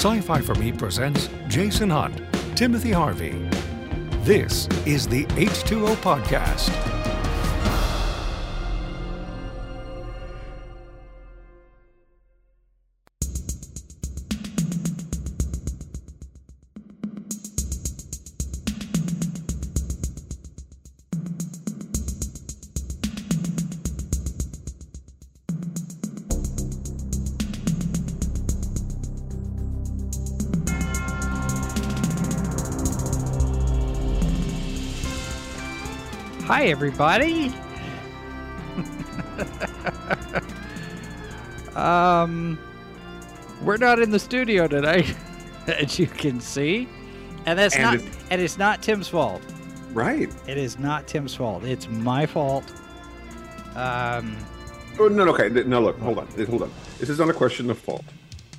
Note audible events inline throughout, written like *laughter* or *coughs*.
Sci Fi for Me presents Jason Hunt, Timothy Harvey. This is the H2O Podcast. Hi, everybody. um, we're not in the studio tonight, *laughs* as you can see, and that's And not it's- and it's not Tim's fault. Right. It is not Tim's fault. It's my fault. Um, Oh, no, no, okay. No, look, hold on. Hold on. This is not a question of fault.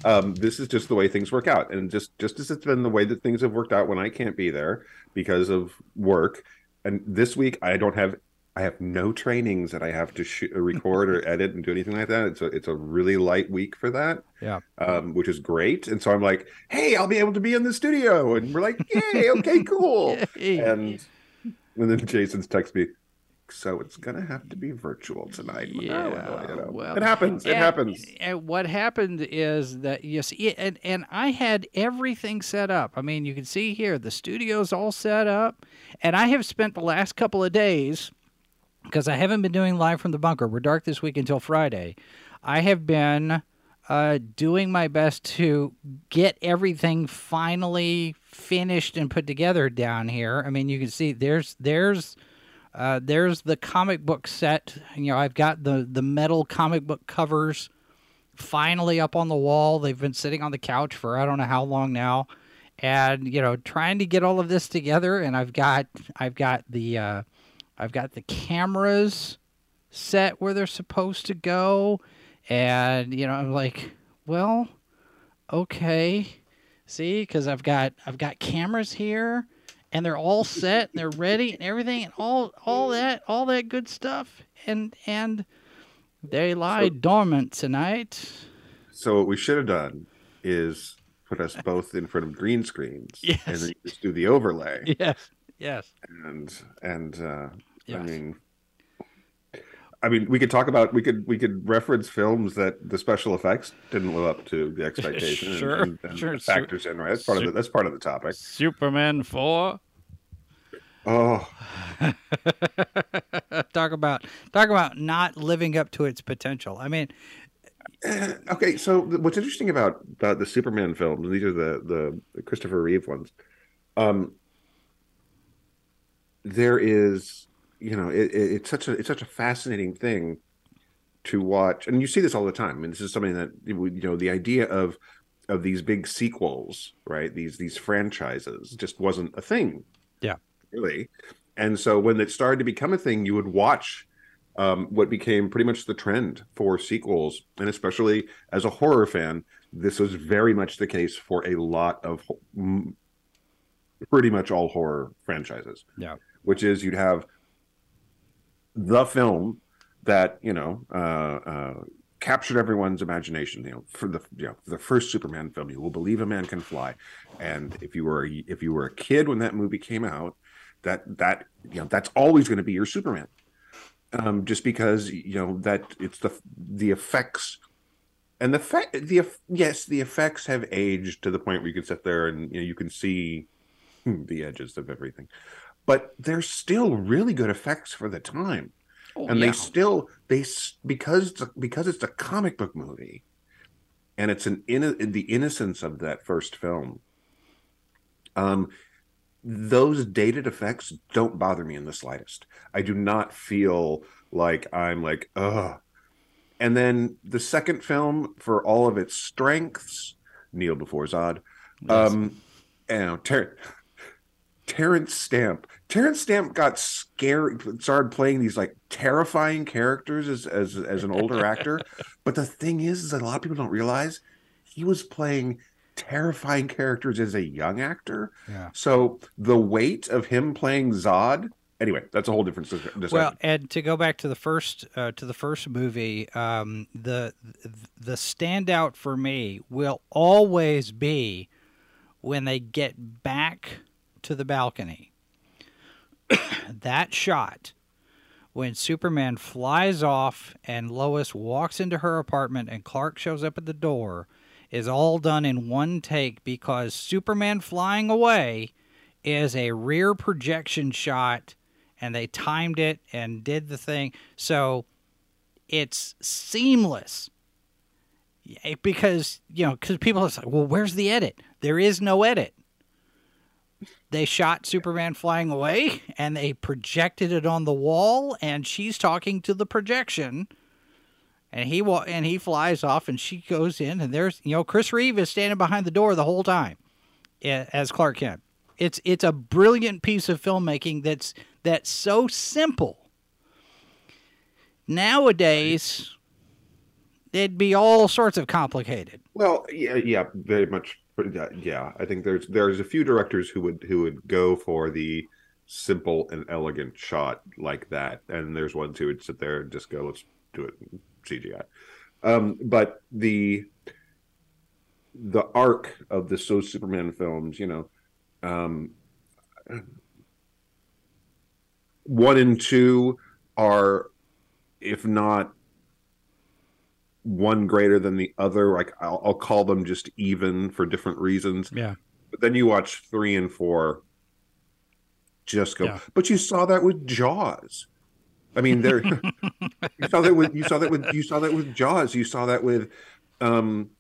Um, this is just the way things work out. And just, just as it's been the way that things have worked out when I can't be there because of work. And this week, I don't have. I have no trainings that I have to shoot, record or *laughs* edit and do anything like that. It's a it's a really light week for that. Yeah. Um, which is great. And so I'm like, hey, I'll be able to be in the studio. And we're like, yay, okay, cool. *laughs* and and then Jason's text me, so it's gonna have to be virtual tonight. Oh, Yeah, you know. well, it happens. It and- happens. And what happened is that you see, and, and I had everything set up. I mean, you can see here the studio's all set up, and I have spent the last couple of days because I haven't been doing live from the bunker. We're dark this week until Friday. I have been uh, doing my best to get everything finally finished and put together down here. I mean, you can see there's there's uh, there's the comic book set. You know, I've got the the metal comic book covers finally up on the wall. They've been sitting on the couch for I don't know how long now, and you know, trying to get all of this together. And I've got I've got the uh, I've got the cameras set where they're supposed to go, and you know, I'm like, well, okay, see, because I've got I've got cameras here and they're all *laughs* set and they're ready and everything and all all that all that good stuff and and they lie dormant tonight So what we should have done is put us *laughs* both in front of green screens Yes. and then just do the overlay. *laughs* yes yes And and uh I mean I mean, we could talk about we could we could reference films that the special effects didn't live up to the expectation. Sure, and, and sure, factors in, right? That's part of the that's part of the topic. superman 4 Oh, *laughs* talk about talk about not living up to its potential i mean *clears throat* okay, so what's interesting about the, the Superman films, these are the the Christopher Reeve ones. Um, there is, you know, it, it, it's such a it's such a fascinating thing to watch, and you see this all the time. I mean, this is something that you know the idea of of these big sequels, right? These these franchises just wasn't a thing. Yeah. really. And so when it started to become a thing, you would watch um, what became pretty much the trend for sequels, and especially as a horror fan, this was very much the case for a lot of m- pretty much all horror franchises. Yeah. which is you'd have the film that you know uh, uh, captured everyone's imagination. You know, for the you know the first Superman film, you will believe a man can fly, and if you were a, if you were a kid when that movie came out, that that you know that's always going to be your Superman um, just because you know that it's the the effects and the fact the yes the effects have aged to the point where you can sit there and you know you can see hmm, the edges of everything but they're still really good effects for the time oh, and yeah. they still they because it's a- because it's a comic book movie and it's an in the innocence of that first film um those dated effects don't bother me in the slightest i do not feel like i'm like ugh and then the second film for all of its strengths kneel before zod Yes. um you know, Ter- Terence Stamp. Terence Stamp got scared, started playing these like terrifying characters as as as an older actor. *laughs* But the thing is, is that a lot of people don't realize he was playing terrifying characters as a young actor. Yeah. So the weight of him playing Zod anyway, that's a whole different dis- discussion. Well, and to go back to the first uh, to the first movie, um, the the standout for me will always be when they get back to the balcony. *coughs* that shot when Superman flies off and Lois walks into her apartment and Clark shows up at the door is all done in one take because Superman flying away is a rear projection shot and they timed it and did the thing. So it's seamless. Because, you know, because people are like, well, where's the edit? There is no edit. They shot Superman flying away and they projected it on the wall, and she's talking to the projection. And he wa- and he flies off, and she goes in, and there's you know Chris Reeve is standing behind the door the whole time, as Clark Kent. It's it's a brilliant piece of filmmaking that's that's so simple. Nowadays, it'd be all sorts of complicated. Well, yeah, yeah, very much. Yeah, I think there's there's a few directors who would who would go for the simple and elegant shot like that, and there's ones who would sit there and just go, "Let's do it CGI." Um, but the the arc of the So Superman films, you know, um, one and two are, if not one greater than the other, like I'll, I'll call them just even for different reasons. Yeah. But then you watch three and four, just go. Yeah. But you saw that with Jaws. I mean, there *laughs* you saw that with you saw that with you saw that with Jaws. You saw that with, um,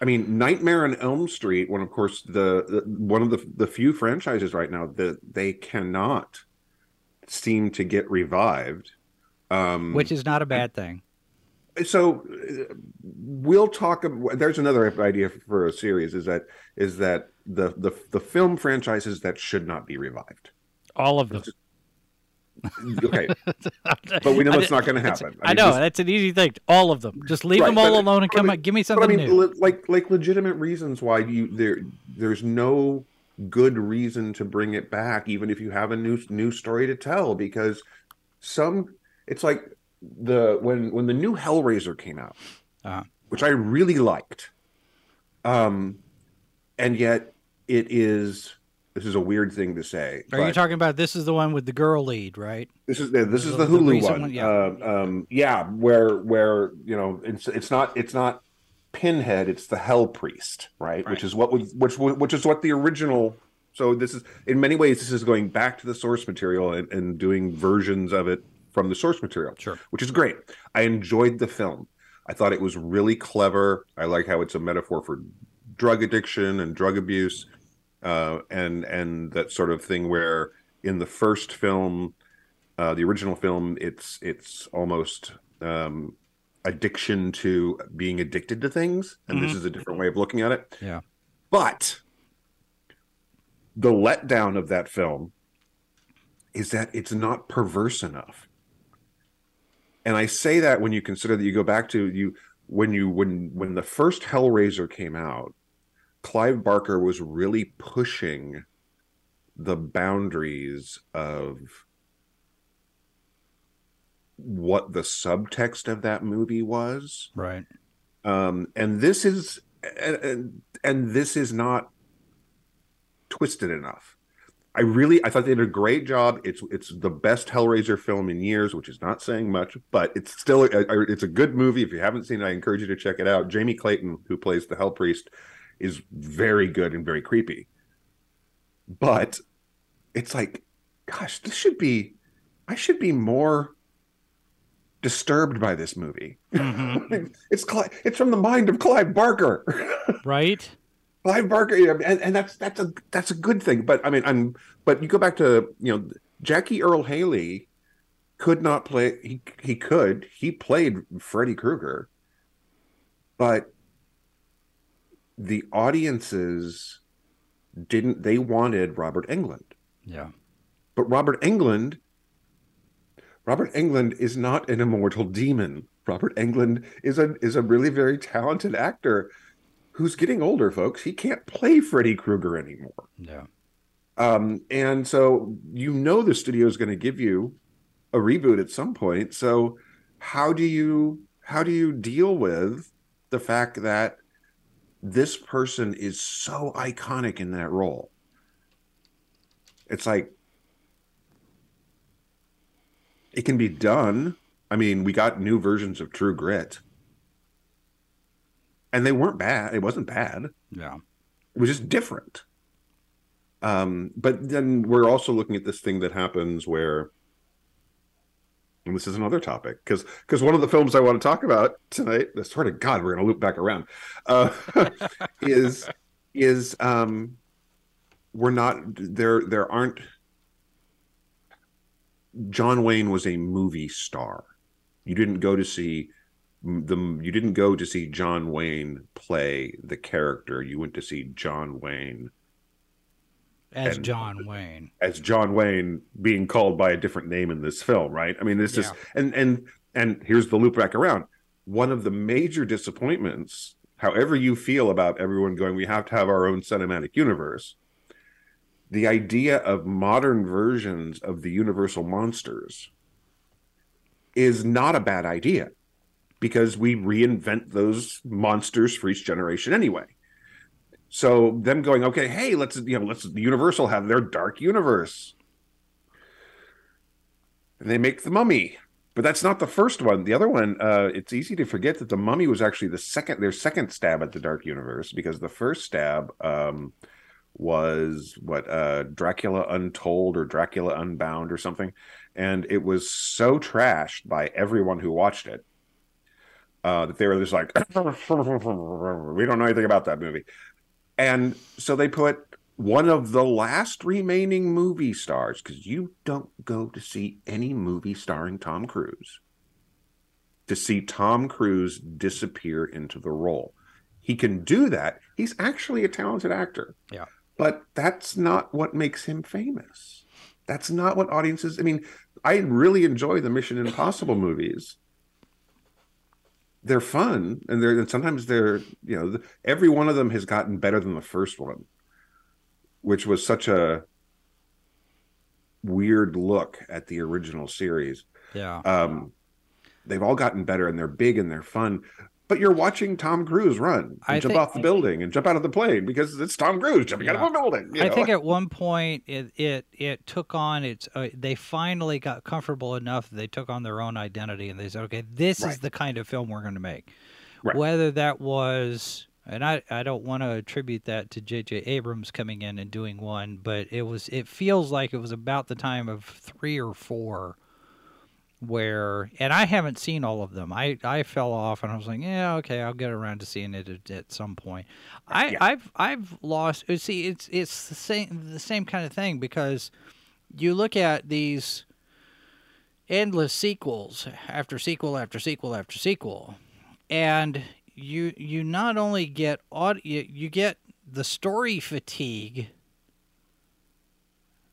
I mean, Nightmare on Elm Street. When of course the, the one of the the few franchises right now that they cannot seem to get revived. Um, Which is not a bad thing. So uh, we'll talk there's another idea for a series is that is that the the the film franchises that should not be revived All of them. okay *laughs* but we know it's not going to happen I, mean, know just- that's an easy thing. All of them. Just leave Right, them all but- alone and but I come mean- up. Give me something I mean, new. like like legitimate reasons why you there there's no good reason to bring it back, even if you have a new new story to tell. Because some, it's like the when when the new Hellraiser came out, Uh-huh. which I really liked, um, and yet it is this is a weird thing to say. Are you talking about this is the one with the girl lead, right? this is the, this is The- the the Hulu recent one. one, yeah. Um, um, yeah, where where you know it's it's not it's not Pinhead, it's the Hell Priest, right? Right. Which is what was which which is what the original. So this is in many ways this is going back to the source material and, and doing versions of it from the source material, Sure. which is great. I enjoyed the film. I thought it was really clever. I like how it's a metaphor for drug addiction and drug abuse, uh, and and that sort of thing where in the first film, uh, the original film, it's it's almost um, addiction to being addicted to things, and this Mhm. is a different way of looking at it. Yeah. But the letdown of that film is that it's not perverse enough. And I say that when you consider that you go back to you when you when when the first Hellraiser came out, Clive Barker was really pushing the boundaries of what the subtext of that movie was Right. um, and this is and, and and this is not twisted enough. I really I thought they did a great job. It's it's the best Hellraiser film in years, which is not saying much, but it's still a, a- it's a good movie. If you haven't seen it, I encourage you to check it out. Jamie Clayton, who plays the Hell Priest, is very good and very creepy. But it's like, gosh, this should be I should be more disturbed by this movie. Mhm. *laughs* it's Cli- it's from the mind of Clive Barker. *laughs* right. Clive Barker, yeah, and, and that's that's a that's a good thing. But I mean, I'm but you go back to you know Jackie Earle Haley could not play. He he could he played Freddy Krueger, but the audiences didn't. They wanted Robert Englund. Yeah. but Robert Englund. Robert Englund is not an immortal demon. Robert Englund is a is a really very talented actor who's getting older, folks. He can't play Freddy Krueger anymore. Yeah. Um, and so you know the studio is going to give you a reboot at some point. So how do you how do you deal with the fact that this person is so iconic in that role? It's like it can be done. I mean, we got new versions of True Grit. And they weren't bad. It wasn't bad. Yeah. It was just different. Um, but then we're also looking at this thing that happens where and this is another topic because because one of the films I want to talk about tonight, I swear to God, we're going to loop back around, uh, *laughs* is is um, we're not there. There aren't. John Wayne was a movie star. You didn't go to see the. You didn't go to see John Wayne play the character. You went to see John Wayne as and- John Wayne. as John Wayne being called by a different name in this film, right? I mean, this is and and and here's the loop back around. One of the major disappointments, however you feel about everyone going, we have to have our own cinematic universe. The idea of modern versions of the Universal monsters is not a bad idea because we reinvent those monsters for each generation anyway. So them going, okay, hey, let's you know, let's Universal have their dark universe. And they make the mummy. But that's not the first one. The other one, uh, it's easy to forget that the mummy was actually the second their second stab at the dark universe because the first stab um was what uh Dracula Untold or Dracula Unbound or something. And it was so trashed by everyone who watched it. Uh, that they were just like, *coughs* we don't know anything about that movie. And so they put one of the last remaining movie stars, because you don't go to see any movie starring Tom Cruise, to see Tom Cruise disappear into the role. He can do that. He's actually a talented actor. Yeah. But that's not what makes him famous. That's not what audiences. I mean, I really enjoy the Mission Impossible movies they're fun and they're and sometimes they're you know every one of them has gotten better than the first one which was such a weird look at the original series Yeah. um they've all gotten better and they're big and they're fun but you're watching Tom Cruise run and I jump think- off the building and jump out of the plane because it's Tom Cruise jumping out of a building. you I think at one point it it it took on its. Uh, they finally got comfortable enough that they took on their own identity and they said, "Okay, this is the kind of film we're going to make." Right. Whether that was, and I I don't want to attribute that to J.J. Abrams coming in and doing one, but it was. It feels like it was about the time of three or four. Where and I haven't seen all of them. I, I fell off and I was like, yeah, okay, I'll get around to seeing it at, at some point. I Yeah. I've I've lost. uh, See, it's it's the same the same kind of thing because you look at these endless sequels after sequel after sequel after sequel, and you you not only get aud- you, you get the story fatigue.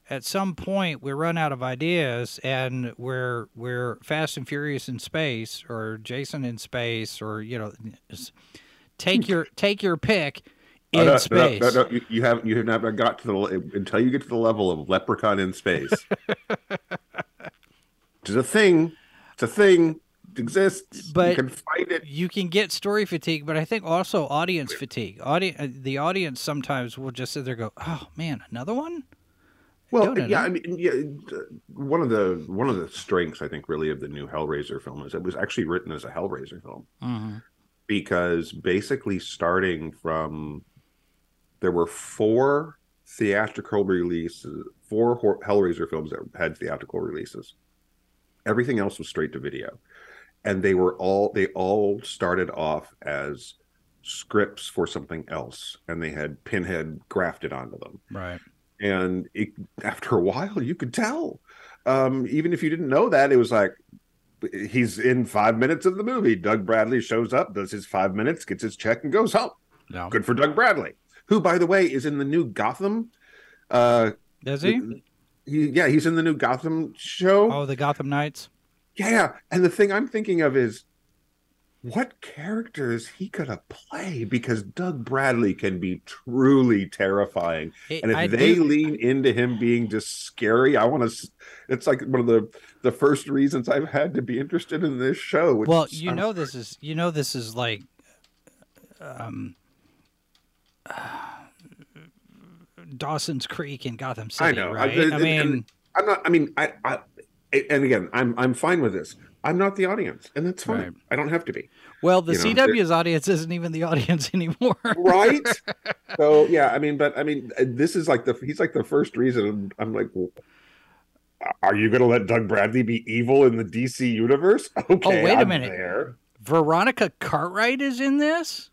At some point, we run out of ideas, and we're we're Fast and Furious in space, or Jason in space, or you know, take your take your pick Oh, in no, no, space. No, no, you, you haven't. You have never got to the until you get to the level of Leprechaun in space. *laughs* it's a thing. It's a thing. It exists. But- you can fight it. you can get story fatigue, but I think also audience fatigue. Audi- uh, the audience sometimes will just sit there and go, "Oh man, another one." Well, yeah, huh? I mean, yeah. uh, One of the one of the strengths, I think, really of the new Hellraiser film is it was actually written as a Hellraiser film Mm-hmm. because basically starting from there were four theatrical releases, four Hellraiser films that had theatrical releases. Everything else was straight to video, and they were all they all started off as scripts for something else, and they had Pinhead grafted onto them Right. And it, after a while you could tell um, even if you didn't know that it was like he's in five minutes of the movie doug bradley shows up does his five minutes gets his check and goes home No. good for doug bradley who by the way is in the new gotham uh Does he? he, yeah he's in the new gotham show Oh, the Gotham Knights. yeah and the thing i'm thinking of is what characters he could have played because Doug Bradley can be truly terrifying. It- and if I they do- lean into him being just scary, I want to. It's like one of the the first reasons I've had to be interested in this show. which Well, you know this is you know this is like um *sighs* Dawson's Creek in Gotham City, know. I- right? and- I, and- mean, I'm not. I mean, I, I. And again, I'm I'm fine with this. I'm not the audience, and that's fine. Right. I don't have to be. well, the you know, CW's audience isn't even the audience *laughs* anymore. right *laughs* so yeah i mean but i mean uh, this is like the he's like the first reason i'm like well, are you gonna let doug bradley be evil in the dc universe *laughs* okay Oh, wait a I'm minute. there. Veronica Cartwright is in this.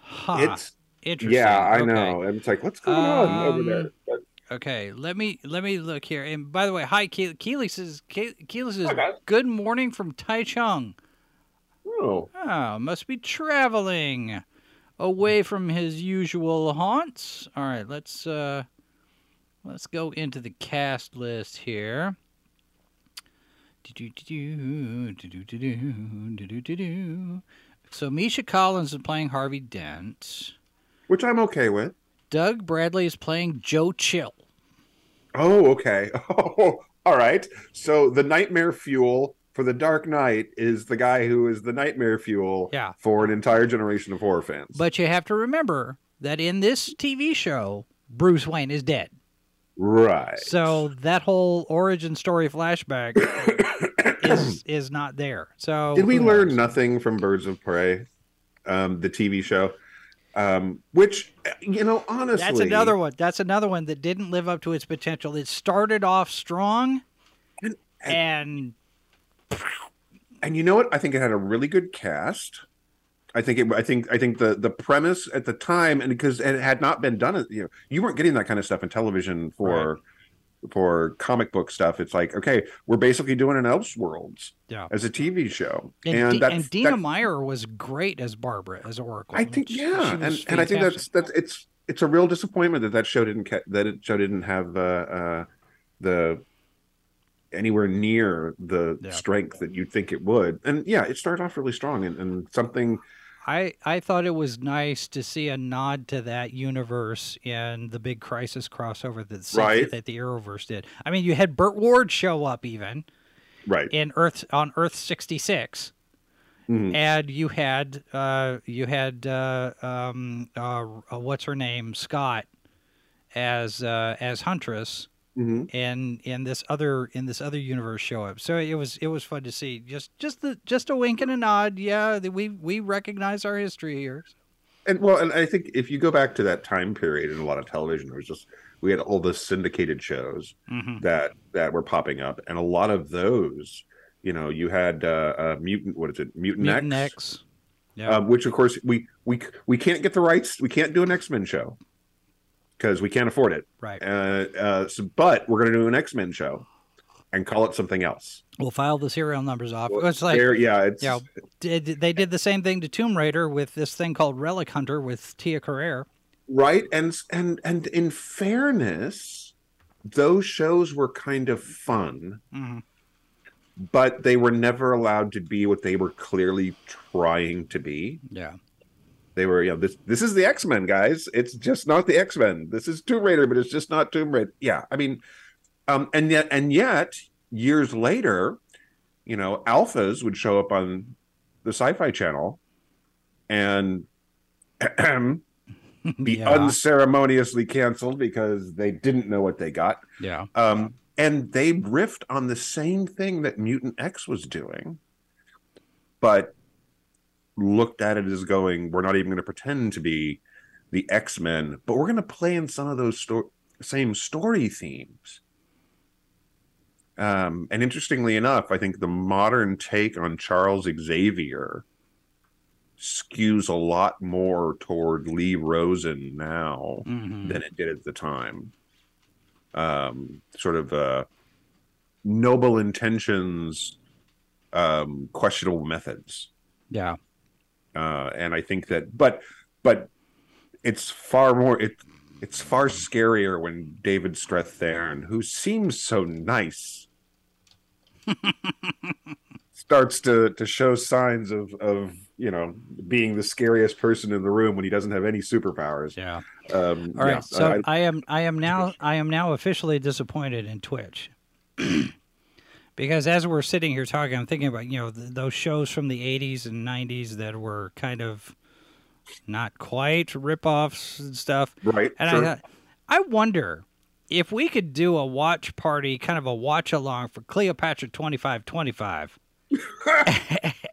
Huh. it's interesting. yeah i Okay. know and it's like what's going on over Um, there but, Okay, let me let me look here. And by the way, hi, Keely. Keely says Ke- Keely says good morning from Taichung. oh Oh, must be traveling away from his usual haunts. All right, let's uh let's go into the cast list here. So Misha Collins is playing Harvey Dent. which i'm okay with Doug Bradley is playing Joe Chill. oh okay *laughs* oh all right so the nightmare fuel for the dark knight is the guy who is the nightmare fuel Yeah. for an entire generation of horror fans But you have to remember that in this TV show, Bruce Wayne is dead. right So that whole origin story flashback *coughs* is is not there. So Did we learn nothing from Birds of Prey, um, the TV show? Um, which you know, honestly, That's another one. That's another one that didn't live up to its potential. It started off strong, And- and And you know what? I think it had a really good cast. I think it. I think. I think the the premise at the time, and because it had not been done, you know, you weren't getting that kind of stuff in television for for comic book stuff. It's like, okay, we're basically doing an Elseworlds yeah. as a TV show, And, and D- that, and Dina that- Meyer was great as Barbara as Oracle. I think She- yeah, she and was and I think that's that's it's it's a real disappointment that that show didn't ca- that it show didn't have uh, uh, the anywhere near the Yeah. strength that you'd think it would. And yeah, it started off really strong and, and something. I, I thought it was nice to see a nod to that universe in the big Crisis crossover that Right. that the Arrowverse did. I mean, you had Burt Ward show up even Right. in Earth on Earth sixty six, Mhm. and you had uh, you had uh, um, uh, uh, what's her name Scott as uh, as Huntress, Mhm. and in this other in this other universe show up. So it was it was fun to see. Just just the just a wink and a nod. Yeah, we we recognize our history here. And well, and I think if you go back to that time period in a lot of television, there was just we had all the syndicated shows Mhm. that that were popping up, and a lot of those, you know, you had uh, uh mutant. What is it? Mutant, Mutant X. X. Yeah. um, which of course we we we can't get the rights. We can't do an X Men show because we can't afford it. right. Uh, uh, so, but we're going to do an X Men show and call it something else. We'll file the serial numbers off. It's like yeah, it's you know, did, they did the same thing to Tomb Raider with this thing called Relic Hunter with Tia Carrere. right. And and and in fairness, those shows were kind of fun, Mhm. but they were never allowed to be what they were clearly trying to be. Yeah. They were, you know, this this is the X Men, guys. It's just not the X Men. This is Tomb Raider, but it's just not Tomb Raider. Yeah, I mean, um, and yet, and yet, years later, you know, alphas would show up on the Sci-Fi Channel, and *clears throat* be yeah. unceremoniously canceled because they didn't know what they got. yeah. Um, and they riffed on the same thing that Mutant X was doing, but looked at it as going, we're not even going to pretend to be the X Men, but we're going to play in some of those sto- same story themes. Um, and interestingly enough, I think the modern take on Charles Xavier skews a lot more toward Lee Rosen now Mhm. than it did at the time. Um, sort of uh, noble intentions, um, questionable methods, Yeah. Uh, and I think that, but but it's far more it it's far scarier when David Strathairn, who seems so nice, *laughs* starts to to show signs of of you know being the scariest person in the room when he doesn't have any superpowers. Yeah. Um, All right. yeah, so I- I, am I am now I am now officially disappointed in Twitch. *clears throat* because as we're sitting here talking, I'm thinking about, you know, th- those shows from the 80s and 90s that were kind of not quite rip-offs and stuff. right. And sure. I thought, I wonder if we could do a watch party, kind of a watch along for Cleopatra 2525. *laughs*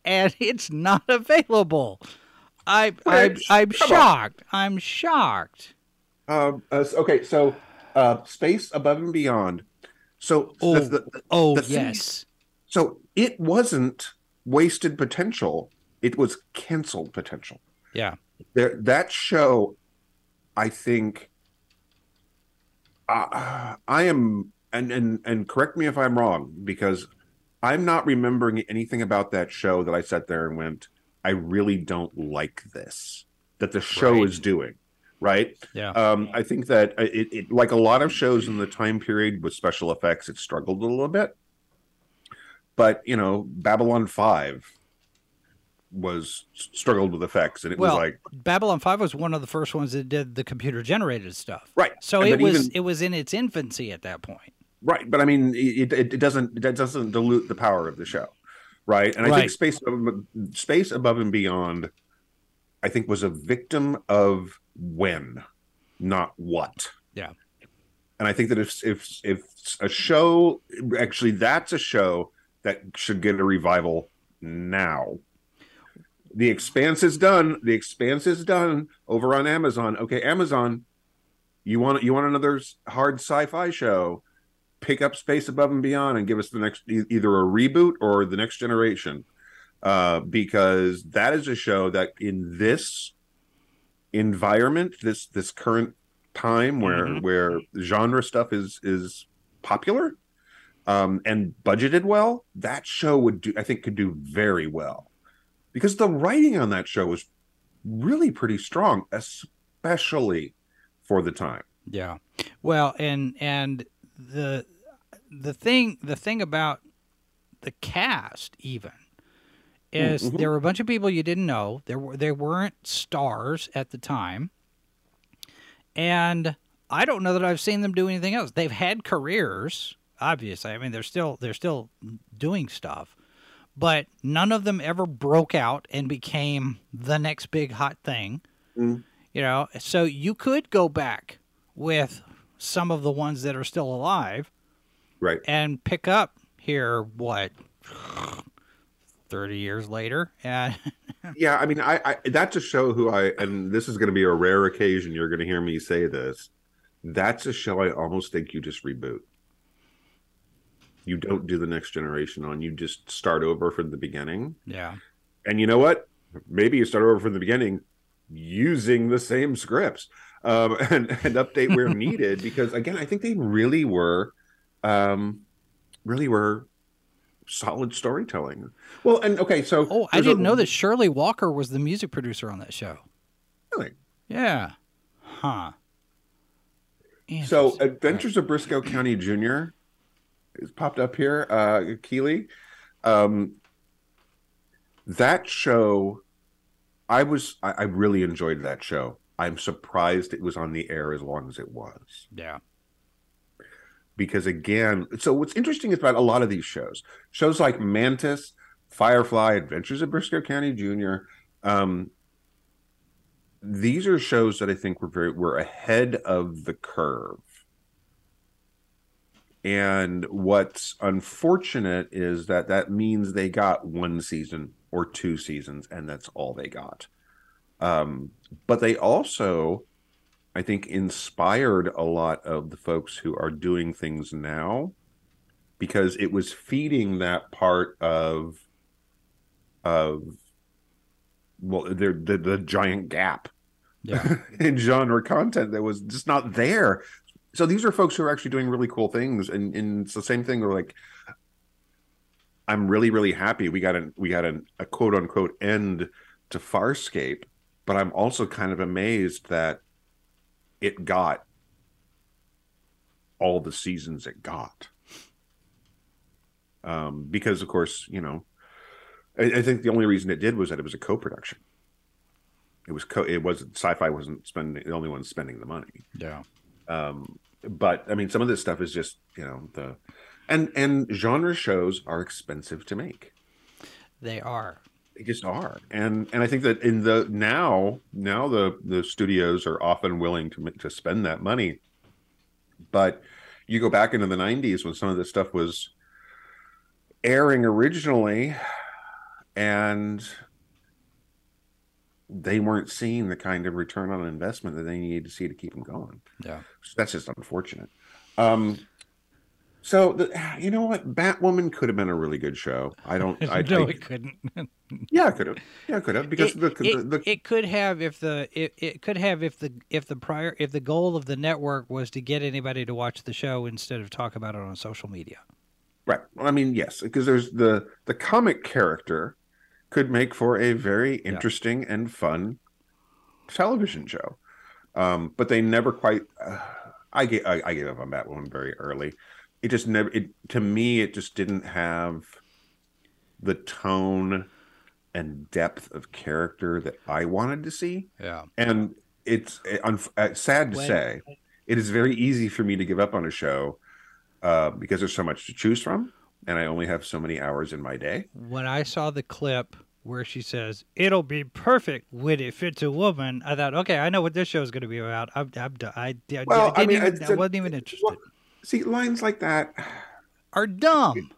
and it's not available. I, I, I'm shocked. I'm shocked. Um, uh, okay, so uh, space above and beyond. So Oh, the- the- oh the yes. so it wasn't wasted potential; it was canceled potential. Yeah. There, that show, I think. Uh, I am, and and and correct me if I'm wrong, because I'm not remembering anything about that show that I sat there and went, I really don't like this that the show Right. is doing. Right. Yeah. Um, I think that it, it, like a lot of shows in the time period with special effects, it struggled a little bit. But you know, Babylon Five was struggled with effects, and it well, was like Babylon 5 was one of the first ones that did the computer generated stuff. right. So And it was even- it was in its infancy at that point. right, but I mean, it, it, it doesn't that doesn't dilute the power of the show, right? And I Right. think space space above and beyond, I think was a victim of when, not what. Yeah. and I think that if if if a show actually that's a show that should get a revival now. The Expanse is done. The Expanse is done over on Amazon. Okay, Amazon, you want you want another hard sci-fi show? Pick up Space Above and Beyond and give us the next either a reboot or the next generation, uh, because that is a show that in this environment, this this current time where Mhm. where genre stuff is is popular um, and budgeted well, that show would do. I think could do very well because the writing on that show was really pretty strong, especially for the time. Yeah. Well, and and the the thing the thing about the cast even is Mhm. there were a bunch of people you didn't know. There were they weren't stars at the time. And I don't know that I've seen them do anything else. They've had careers, obviously. I mean, they're still they're still doing stuff. But none of them ever broke out and became the next big hot thing. Mm. You know, so you could go back with some of the ones that are still alive Right. and pick up here what 30 years later and *laughs* Yeah, I mean, I, I that's a show who I and this is going to be a rare occasion you're going to hear me say this. That's a show I almost think you just reboot. You don't do the next generation on. You just start over from the beginning. yeah And you know what? Maybe you start over from the beginning using the same scripts um, *laughs* and and update where *laughs* needed. Because again, I think they really were, um, really were solid storytelling. Well, and okay, so oh i didn't know that shirley walker was the music producer on that show Really? yeah huh So, Adventures of Brisco County Jr. is popped up here. Uh, Keeley, um, that show, I was, I, I really enjoyed that show. I'm surprised it was on the air as long as it was yeah because again, so what's interesting is about a lot of these shows, shows like Mantis, Firefly, Adventures of Brisco County Jr. Um, these are shows that I think were very were ahead of the curve. And what's unfortunate is that that means they got one season or two seasons, and that's all they got. Um, but they also, I think, inspired a lot of the folks who are doing things now because it was feeding that part of of well the the, the giant gap yeah *laughs* in genre content that was just not there. So these are folks who are actually doing really cool things, and, and it's the same thing. We're like, I'm really really happy we got a we got a, a quote unquote end to Farscape, but I'm also kind of amazed that it got all the seasons it got. Um, because of course, you know, I, I think the only reason it did was that it was a co-production. It was co. It wasn't sci-fi wasn't spending the only one spending the money. Yeah. Um, but I mean, some of this stuff is just you know the, and and genre shows are expensive to make. They are. They just are, and and I think that in the now now the the studios are often willing to to spend that money, but you go back into the '90s when some of this stuff was airing originally, and they weren't seeing the kind of return on investment that they needed to see to keep them going. Yeah. So that's just unfortunate. Um, so the, *sighs* you know what, Batwoman could have been a really good show. I don't. *laughs* I no, I, it couldn't. *laughs* yeah, it could have. Yeah, it could have because it, the, it, the, the it could have if the it, it could have if the if the prior if the goal of the network was to get anybody to watch the show instead of talk about it on social media. right. Well, I mean, yes, because there's the the comic character could make for a very interesting and fun television show, um, but they never quite. Uh, I gave I, I gave up on Batwoman very early. It just never. It to me, it just didn't have the tone and depth of character that I wanted to see. Yeah. and it's uh, uh, sad to When- say it is very easy for me to give up on a show uh, because there's so much to choose from and i only have so many hours in my day When I saw the clip where she says it'll be perfect when it fits a woman, I thought, okay, I know what this show is going to be about. I'm, I'm done. I, I, Well, I, I didn't mean, even, it's I a- wasn't even interested. well, see lines like that Are dumb.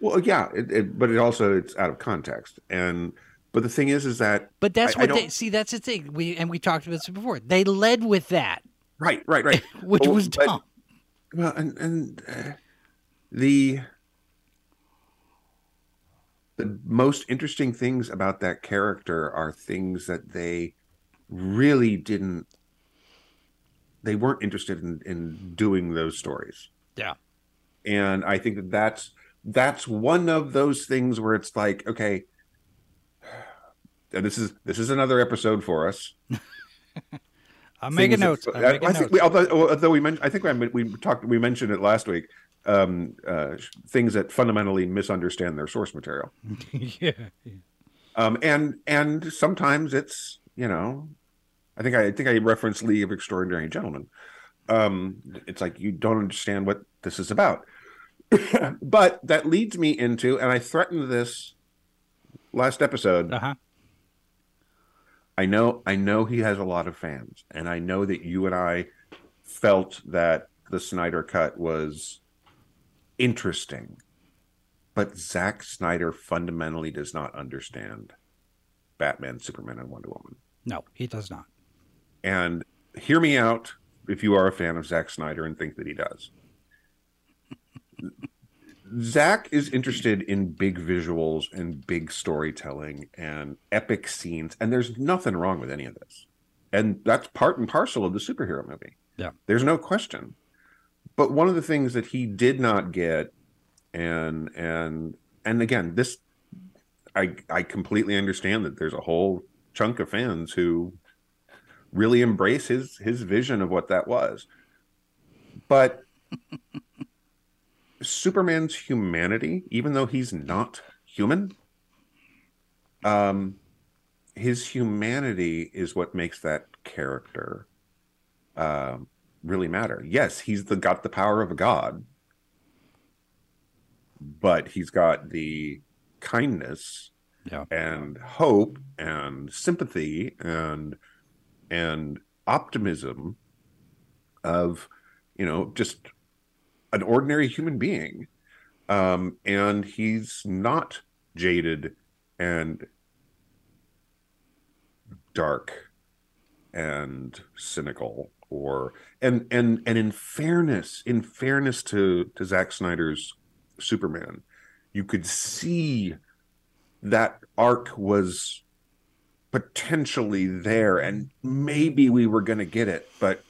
well yeah it, it, but it also it's out of context and but the thing is is that But that's I- I what they see. That's the thing. We and we talked about this before. They led with that, right right right *laughs* which was but- dumb. well and and uh, the the most interesting things about that character are things that they really didn't they weren't interested in in doing those stories Yeah. and i think that that's that's one of those things where it's like okay and this is this is another episode for us *laughs* I'm making things that- notes. I'm I, making I think notes. we, although, although we mentioned, I think men- we talked, we mentioned it last week. Um, uh, things that fundamentally misunderstand their source material, *laughs* yeah. um, and and sometimes it's you know, I think I, I think I referenced League of Extraordinary Gentlemen. Um, it's like you don't understand what this is about, *coughs* but that leads me into, and I threatened this last episode. Uh huh. I know I know he has a lot of fans, and I know that you and I felt that the Snyder cut was interesting. But Zack Snyder fundamentally does not understand Batman, Superman, and Wonder Woman. No, he does not. And hear me out if you are a fan of Zack Snyder and think that he does. *laughs* Zack is interested in big visuals and big storytelling and epic scenes, and there's nothing wrong with any of this. And that's part and parcel of the superhero movie. Yeah. There's no question. But one of the things that he did not get, and and and again, this I I completely understand that there's a whole chunk of fans who really embrace his his vision of what that was. But *laughs* Superman's humanity, even though he's not human, um, his humanity is what makes that character um, really matter. Yes, he's the got the power of a god, but he's got the kindness Yeah. and hope and sympathy and and optimism of you know just an ordinary human being. Um and he's not jaded and dark and cynical or and and and in fairness in fairness to to Zack Snyder's Superman you could see that arc was potentially there and maybe we were going to get it but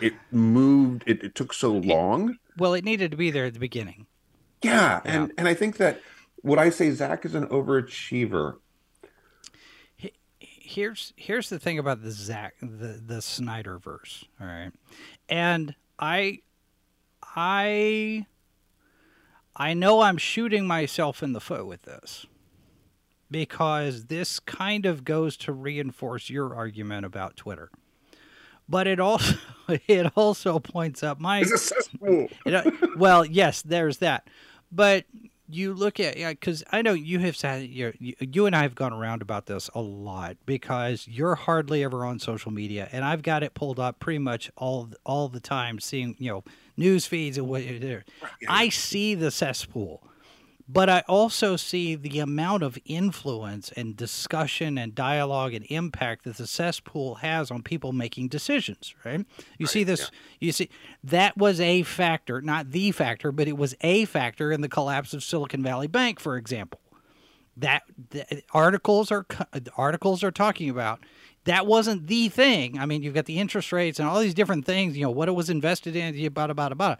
it moved it, it took so long Well, it needed to be there at the beginning. yeah, Yeah. and and i think that would i say Zack is an overachiever here's here's the thing about the Zack the the Snyder verse, all right, and I I I know I'm shooting myself in the foot with this because this kind of goes to reinforce your argument about Twitter. But it also *laughs* it also points up my It's a cesspool. *laughs* it, well, yes, there's that. But you look at because I know you have said you you and I have gone around about this a lot because you're hardly ever on social media, and I've got it pulled up pretty much all all the time, seeing you know news feeds and what you're there. I see the cesspool. But I also see the amount of influence and discussion and dialogue and impact that the cesspool has on people making decisions, right? You see this, you see, that was a factor, not the factor, but it was a factor in the collapse of Silicon Valley Bank, for example. That the articles are articles are talking about that wasn't the thing. I mean, you've got the interest rates and all these different things, you know, what it was invested in, about, about, about.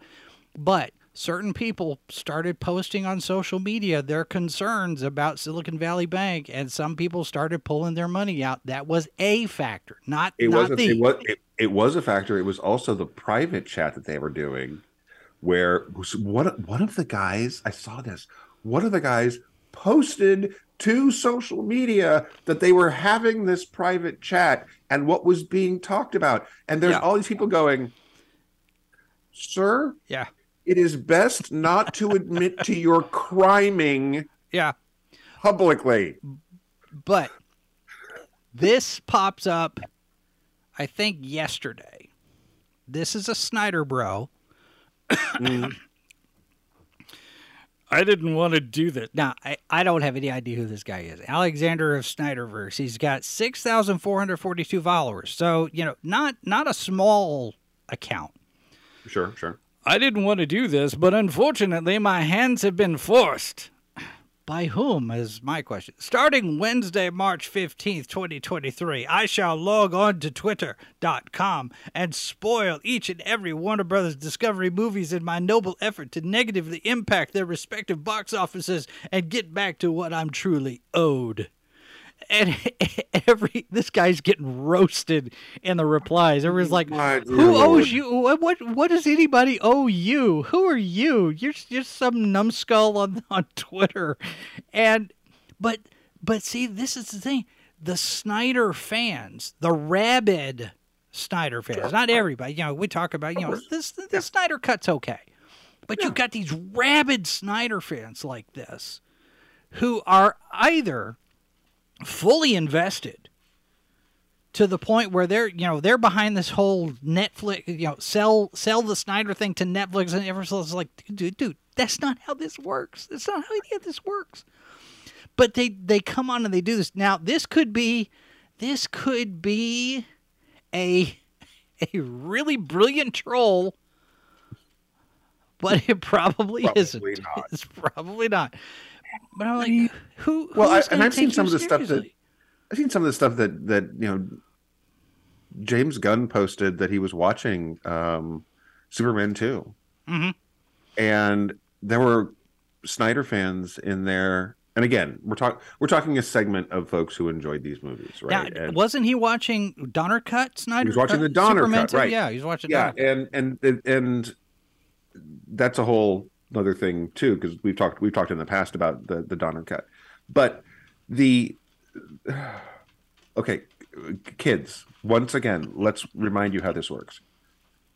But certain people started posting on social media their concerns about Silicon Valley Bank, and some people started pulling their money out. That was a factor, not It not wasn't. the. It was. It, it was a factor. It was also the private chat that they were doing, where one one of the guys I saw this. One of the guys posted to social media that they were having this private chat and what was being talked about. And there's Yeah. all these people going, "Sir, yeah, it is best not to admit to your criming yeah. publicly." But this pops up, I think, yesterday. This is a Snyder bro. Mm. I didn't want to do that. Now, I, I don't have any idea who this guy is. Alexander of Snyderverse. He's got 6,442 followers. So, you know, not not a small account. Sure, sure. I didn't want to do this, but unfortunately, my hands have been forced. By whom is my question. Starting Wednesday, March 15th, 2023, I shall log on to twitter.com and spoil each and every Warner Brothers Discovery movies in my noble effort to negatively impact their respective box offices and get back to what I'm truly owed. And *laughs* every this guy's getting roasted in the replies. Everyone's like, My "Who Lord. owes you? What, what what does anybody owe you? Who are you? You're just some numbskull on *laughs* on Twitter." And but but see, this is the thing: the Snyder fans, the rabid Snyder fans, not everybody. You know, we talk about you know this the Snyder cut's okay, but you've got these rabid Snyder fans like this, who are either fully invested to the point where they're you know they're behind this whole Netflix you know sell sell the Snyder thing to Netflix and everyone's like dude dude that's not how this works. That's not how any of this works. But they they come on and they do this. Now this could be this could be a *laughs* a really brilliant troll but it probably, Probably isn't. not. *laughs* it's probably not but I'm like who Well, I, and I've seen some of the stuff that- I've seen some of the stuff that that you know James Gunn posted that he was watching um, Superman 2 Mhm. and there were Snyder fans in there. And again, we're talking we're talking a segment of folks who enjoyed these movies, right? Now, And- wasn't he watching Donner Cut Snyder? He was watching the Donner Superman Cut, too? right. Yeah, he was watching. yeah, Donner Cut. and and and that's a whole other thing too, because we've talked we've talked in the past about the the Donner cut, but the *sighs* okay, kids. Once again, let's remind you how this works.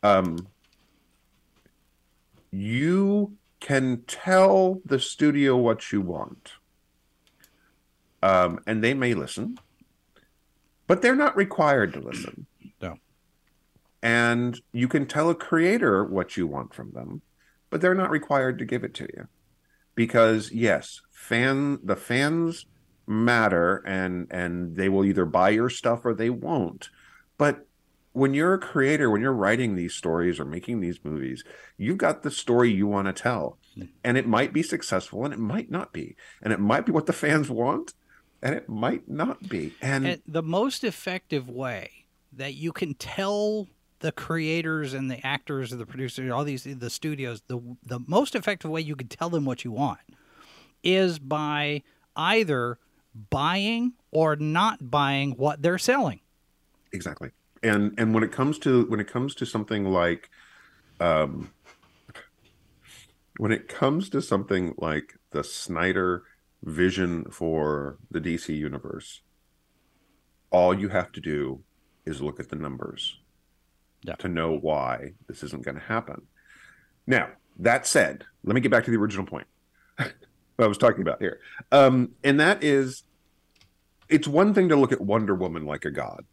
Um, you can tell the studio what you want, um, and they may listen, but they're not required to listen no and you can tell a creator what you want from them but they're not required to give it to you. Because yes fan the fans matter and and they will either buy your stuff or they won't. But when you're a creator when you're writing these stories or making these movies you've got the story you want to tell. And it might be successful and it might not be. And it might be what the fans want and it might not be. And, And the most effective way that you can tell the creators and the actors and the producers, all these the studios, the the most effective way you could tell them what you want is by either buying or not buying what they're selling. exactly and and when it comes to when it comes to something like um when it comes to something like the snyder vision for the DC universe, all you have to do is look at the numbers Yeah. to know why this isn't going to happen. Now, that said, let me get back to the original point *laughs* I was talking about here. Um, and that is it's one thing to look at Wonder Woman like a god.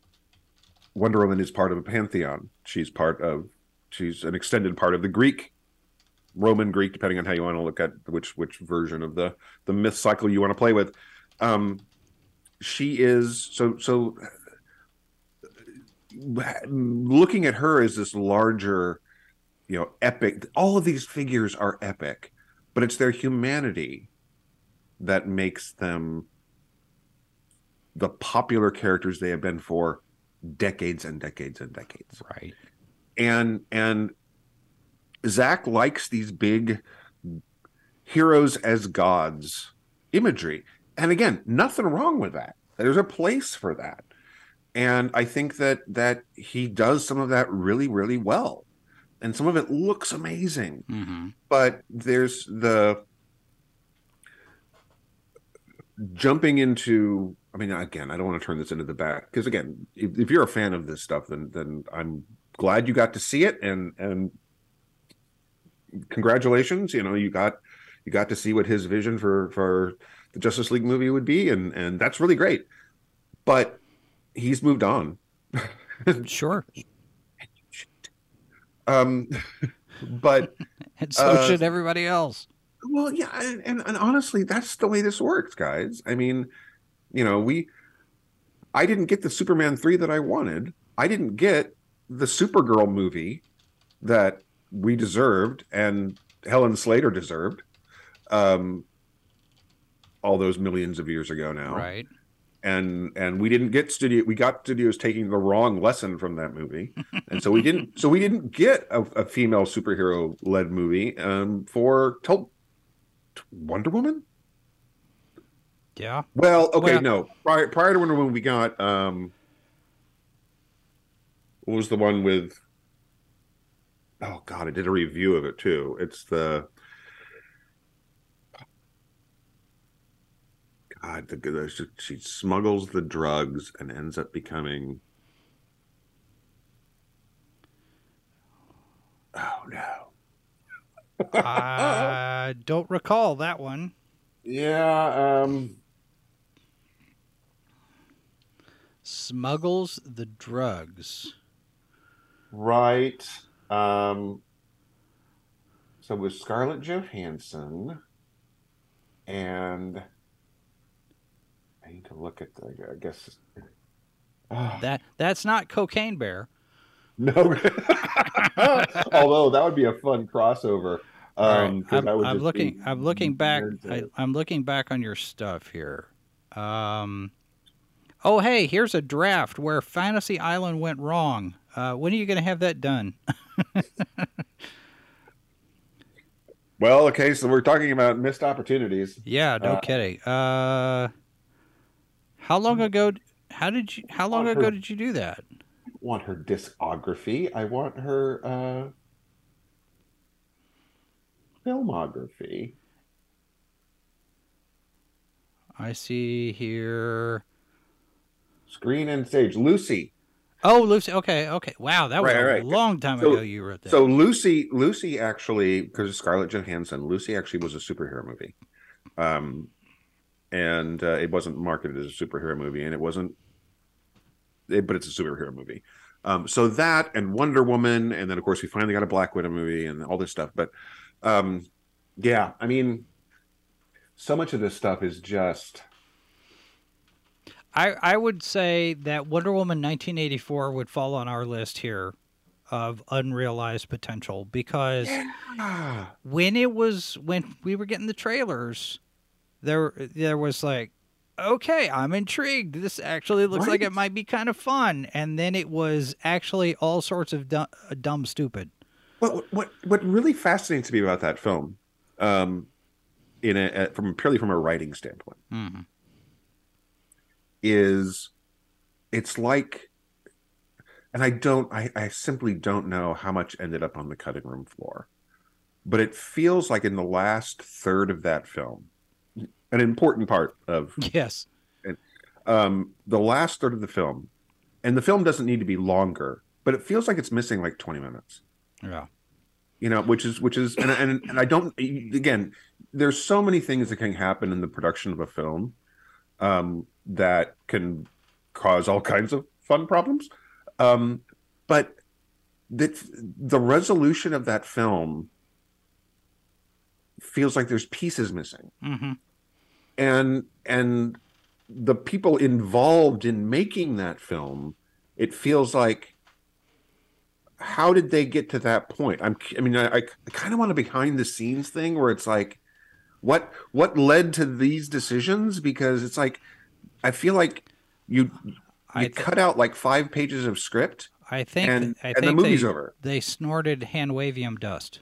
Wonder Woman is part of a pantheon. She's part of she's an extended part of the Greek Roman Greek, depending on how you want to look at which which version of the the myth cycle you want to play with. Um, she is so so. Looking at her as this larger, you know, epic. All of these figures are epic, but it's their humanity that makes them the popular characters they have been for decades and decades and decades Right. and and Zack likes these big heroes as gods imagery. And again, nothing wrong with that. There's a place for that. And I think that that he does some of that really, really well. And some of it looks amazing. Mm-hmm. But there's the jumping into I mean, again, I don't want to turn this into the back because again, if, if you're a fan of this stuff, then then I'm glad you got to see it and and congratulations you know you got you got to see what his vision for for the justice league movie would be and and that's really great but he's moved on Sure. *laughs* um but *laughs* And so Uh, should everybody else. well yeah and, and and honestly that's the way this works guys i mean you know we i didn't get the superman 3 that i wanted i didn't get the supergirl movie that we deserved and helen slater deserved um all those millions of years ago now Right. And and we didn't get studio we got studios taking the wrong lesson from that movie. And so we didn't *laughs* so we didn't get a, a female superhero led movie um for till wonder woman? Yeah. well okay Well- no. Prior, prior to wonder woman we got um what was the one with oh god i did a review of it too. It's the the, the she, she smuggles the drugs and ends up becoming oh no I *laughs* don't recall that one. yeah um Smuggles the drugs. Right. Um so with Scarlett Johansson and I need to look at the I guess *sighs* That that's not Cocaine Bear. no *laughs* although that would be a fun crossover. Right, Um 'cause I'm, I'm looking. I'm looking back. I, I'm looking back on your stuff here. Um, oh, hey, here's a draft where Fantasy Island went wrong. Uh, when are you going to have that done? *laughs* Well, okay, so we're talking about missed opportunities. yeah, no Uh, kidding. Uh, how long ago? How did you? How long Want ago her- did you do that? Want her discography. I want her uh filmography. I see here. Screen and stage. Lucy. Oh, Lucy. Okay, okay. Wow, that was Right, a right. long time So- ago. You wrote that. So Lucy, Lucy actually, because of Scarlett Johansson, Lucy actually was a superhero movie, um, and uh, it wasn't marketed as a superhero movie, and it wasn't, it, but it's a superhero movie. Um, so that and Wonder Woman, and then of course we finally got a Black Widow movie and all this stuff. But um, yeah, I mean, so much of this stuff is just I, I would say that Wonder Woman 1984 would fall on our list here of unrealized potential because ah, when it was when we were getting the trailers, there there was like, okay, I'm intrigued. This actually looks like it might be kind of fun, and then it was actually all sorts of dumb, dumb stupid. What what what really fascinates me about that film, um, in a, a- from purely from a writing standpoint, Mm-hmm. is it's like, and I don't, I, I simply don't know how much ended up on the cutting room floor, but it feels like in the last third of that film, an important part of *laughs* Yes. um, the last third of the film, and the film doesn't need to be longer, but it feels like it's missing like 20 minutes. Yeah. You know, which is which is and and, and I don't again, there's so many things that can happen in the production of a film um, that can cause all kinds of fun problems. Um, but that the resolution of that film feels like there's pieces missing Mm-hmm. and and the people involved in making that film it feels like how did they get to that point i'm i mean i, I kind of want a behind the scenes thing where it's like what what led to these decisions because it's like i feel like you you I th- cut out like five pages of script I think and, I and think the movie's they, over they snorted hand wavium dust.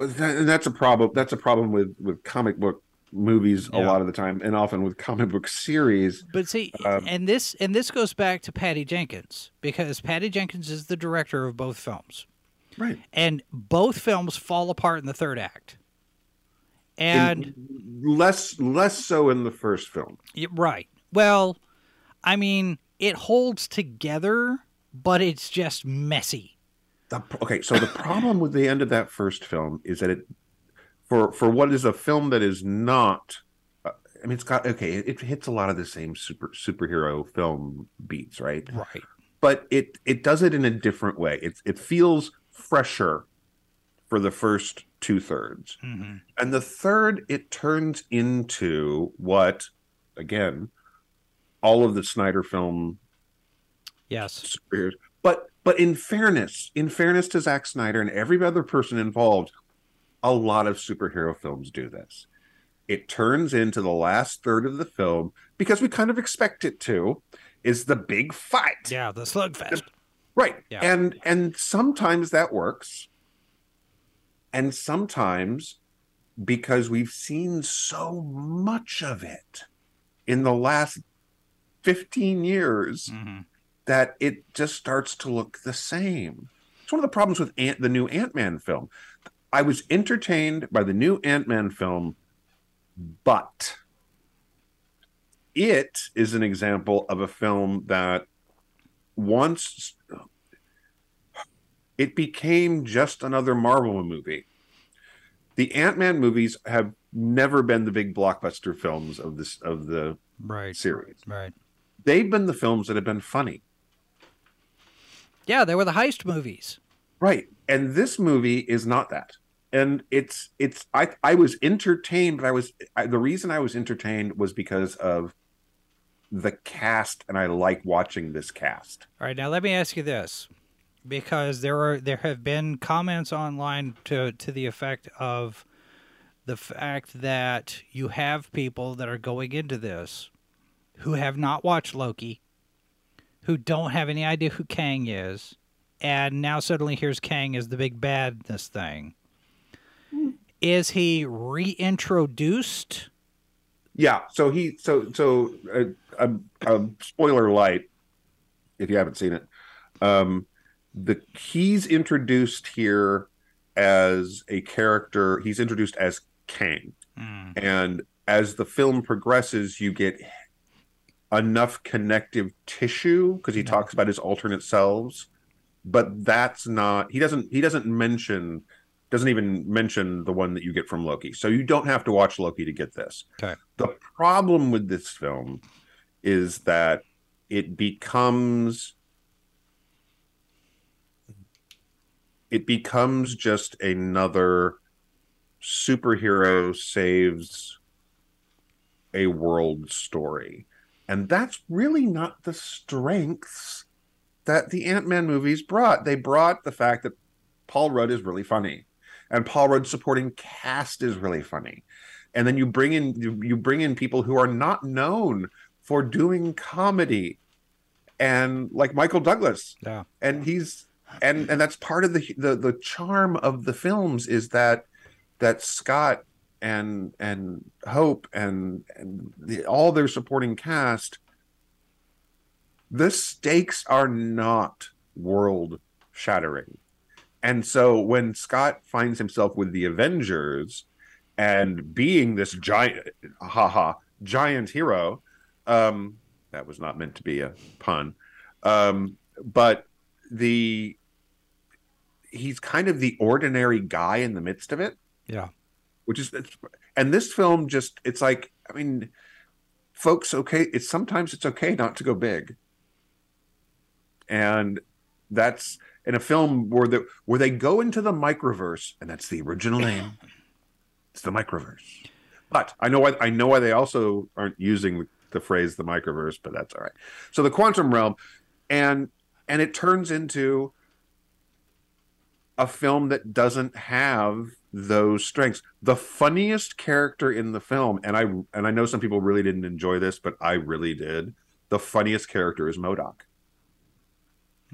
But that, and that's a problem that's a problem with with comic book movies a lot of the time and often with comic book series But see, Um, and this and this goes back to Patty Jenkins because Patty Jenkins is the director of both films, right and both films fall apart in the third act. And less less so in the first film. right, well, I mean, it holds together, but it's just messy. The, okay, so the problem with the end of that first film is that it for for what is a film that is not uh, I mean it's got okay, it, it hits a lot of the same super superhero film beats, right? Right. But it it does it in a different way. It it feels fresher for the first two thirds. hmm And the third, it turns into what, again, all of the Snyder film Yes. superheroes. But but in fairness, in fairness to Zack Snyder and every other person involved, a lot of superhero films do this. It turns into the last third of the film because we kind of expect it to, is the big fight. Yeah, the slugfest. Right. Yeah. And and sometimes that works. And sometimes because we've seen so much of it in the last 15 years hmm that it just starts to look the same. It's one of the problems with Ant, the new Ant-Man film. I was entertained by the new Ant-Man film, but it is an example of a film that once it became just another Marvel movie. The Ant-Man movies have never been the big blockbuster films of this of the Right. series. Right. They've been the films that have been funny. Yeah, they were the heist movies. Right. And this movie is not that. And it's it's I I was entertained, but I was I, the reason I was entertained was because of the cast and I like watching this cast. All right, now let me ask you this, because there are there have been comments online to to the effect of the fact that you have people that are going into this who have not watched Loki, who don't have any idea who Kang is, and now suddenly here's Kang as the big bad this thing. Is he reintroduced? Yeah, so he so so uh, um, um, spoiler light if you haven't seen it. Um the he's introduced here as a character, he's introduced as Kang. Hmm. and as the film progresses you get enough connective tissue because he talks about his alternate selves but that's not he doesn't he doesn't mention doesn't even mention the one that you get from loki so you don't have to watch loki to get this Okay. the problem with this film is that it becomes it becomes just another superhero saves a world story. And that's really not the strengths that the Ant Man movies brought. They brought the fact that Paul Rudd is really funny, and Paul Rudd's supporting cast is really funny. And then you bring in you, bring in people who are not known for doing comedy, and like Michael Douglas, Yeah. and he's and and that's part of the the the charm of the films is that that Scott and and Hope and and the, all their supporting cast the stakes are not world shattering. And so when Scott finds himself with the Avengers and being this giant, haha, giant hero. Um, that was not meant to be a pun, um, but the he's kind of the ordinary guy in the midst of it. Yeah. Which is, and this film just, it's like, I mean, folks, okay, it's sometimes it's okay not to go big. And that's in a film where the where they go into the microverse, and that's the original name. *clears throat* It's the microverse. But I know why I know why they also aren't using the phrase the microverse, but that's all right. So the quantum realm, and and it turns into a film that doesn't have those strengths. The funniest character in the film, and I and I know some people really didn't enjoy this, but I really did. The funniest character is MODOK.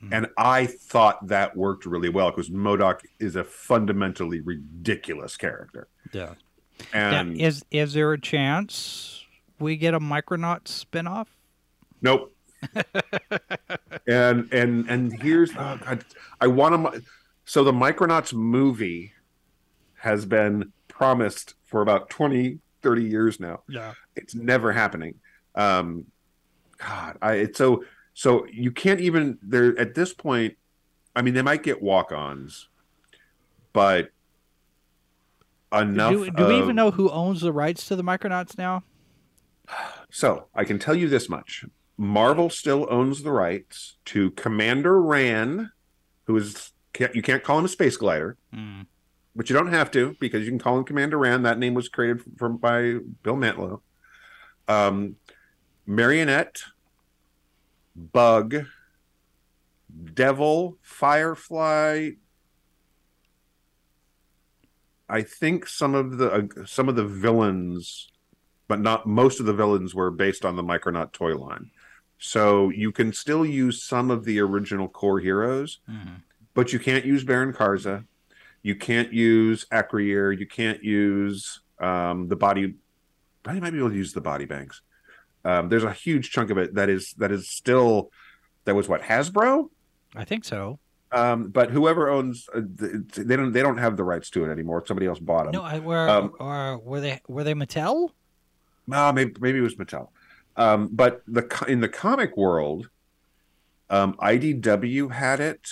Mm. And I thought that worked really well because MODOK is a fundamentally ridiculous character. Yeah. And now, is is there a chance we get a Micronaut spinoff? Nope. *laughs* and and and here's oh God, I want to so the Micronauts movie has been promised for about 20, 30 years now. Yeah. It's never happening. Um, God, I it's so so you can't even there at this point. I mean, they might get walk-ons, but enough. Do, do of, we even know who owns the rights to the Micronauts now? *sighs* So I can tell you this much: Marvel still owns the rights to Commander Rand, who is can't, you can't call him a space glider, mm. but you don't have to because you can call him Commander Rand. That name was created from by Bill Mantlo. Um, Marionette, Bug, Devil, Firefly. I think some of the uh, some of the villains, but not most of the villains were based on the Micronaut toy line. So you can still use some of the original core heroes, mm-hmm but you can't use Baron Karza. You can't use Acroyear. You can't use um, the body. I might be able to use the body banks. Um, there's a huge chunk of it that is that is still that was what Hasbro. I think so. Um, but whoever owns uh, they don't they don't have the rights to it anymore. Somebody else bought them. No, I, were um, or were they were they Mattel? No, uh, maybe maybe it was Mattel. Um, but the in the comic world, um, IDW had it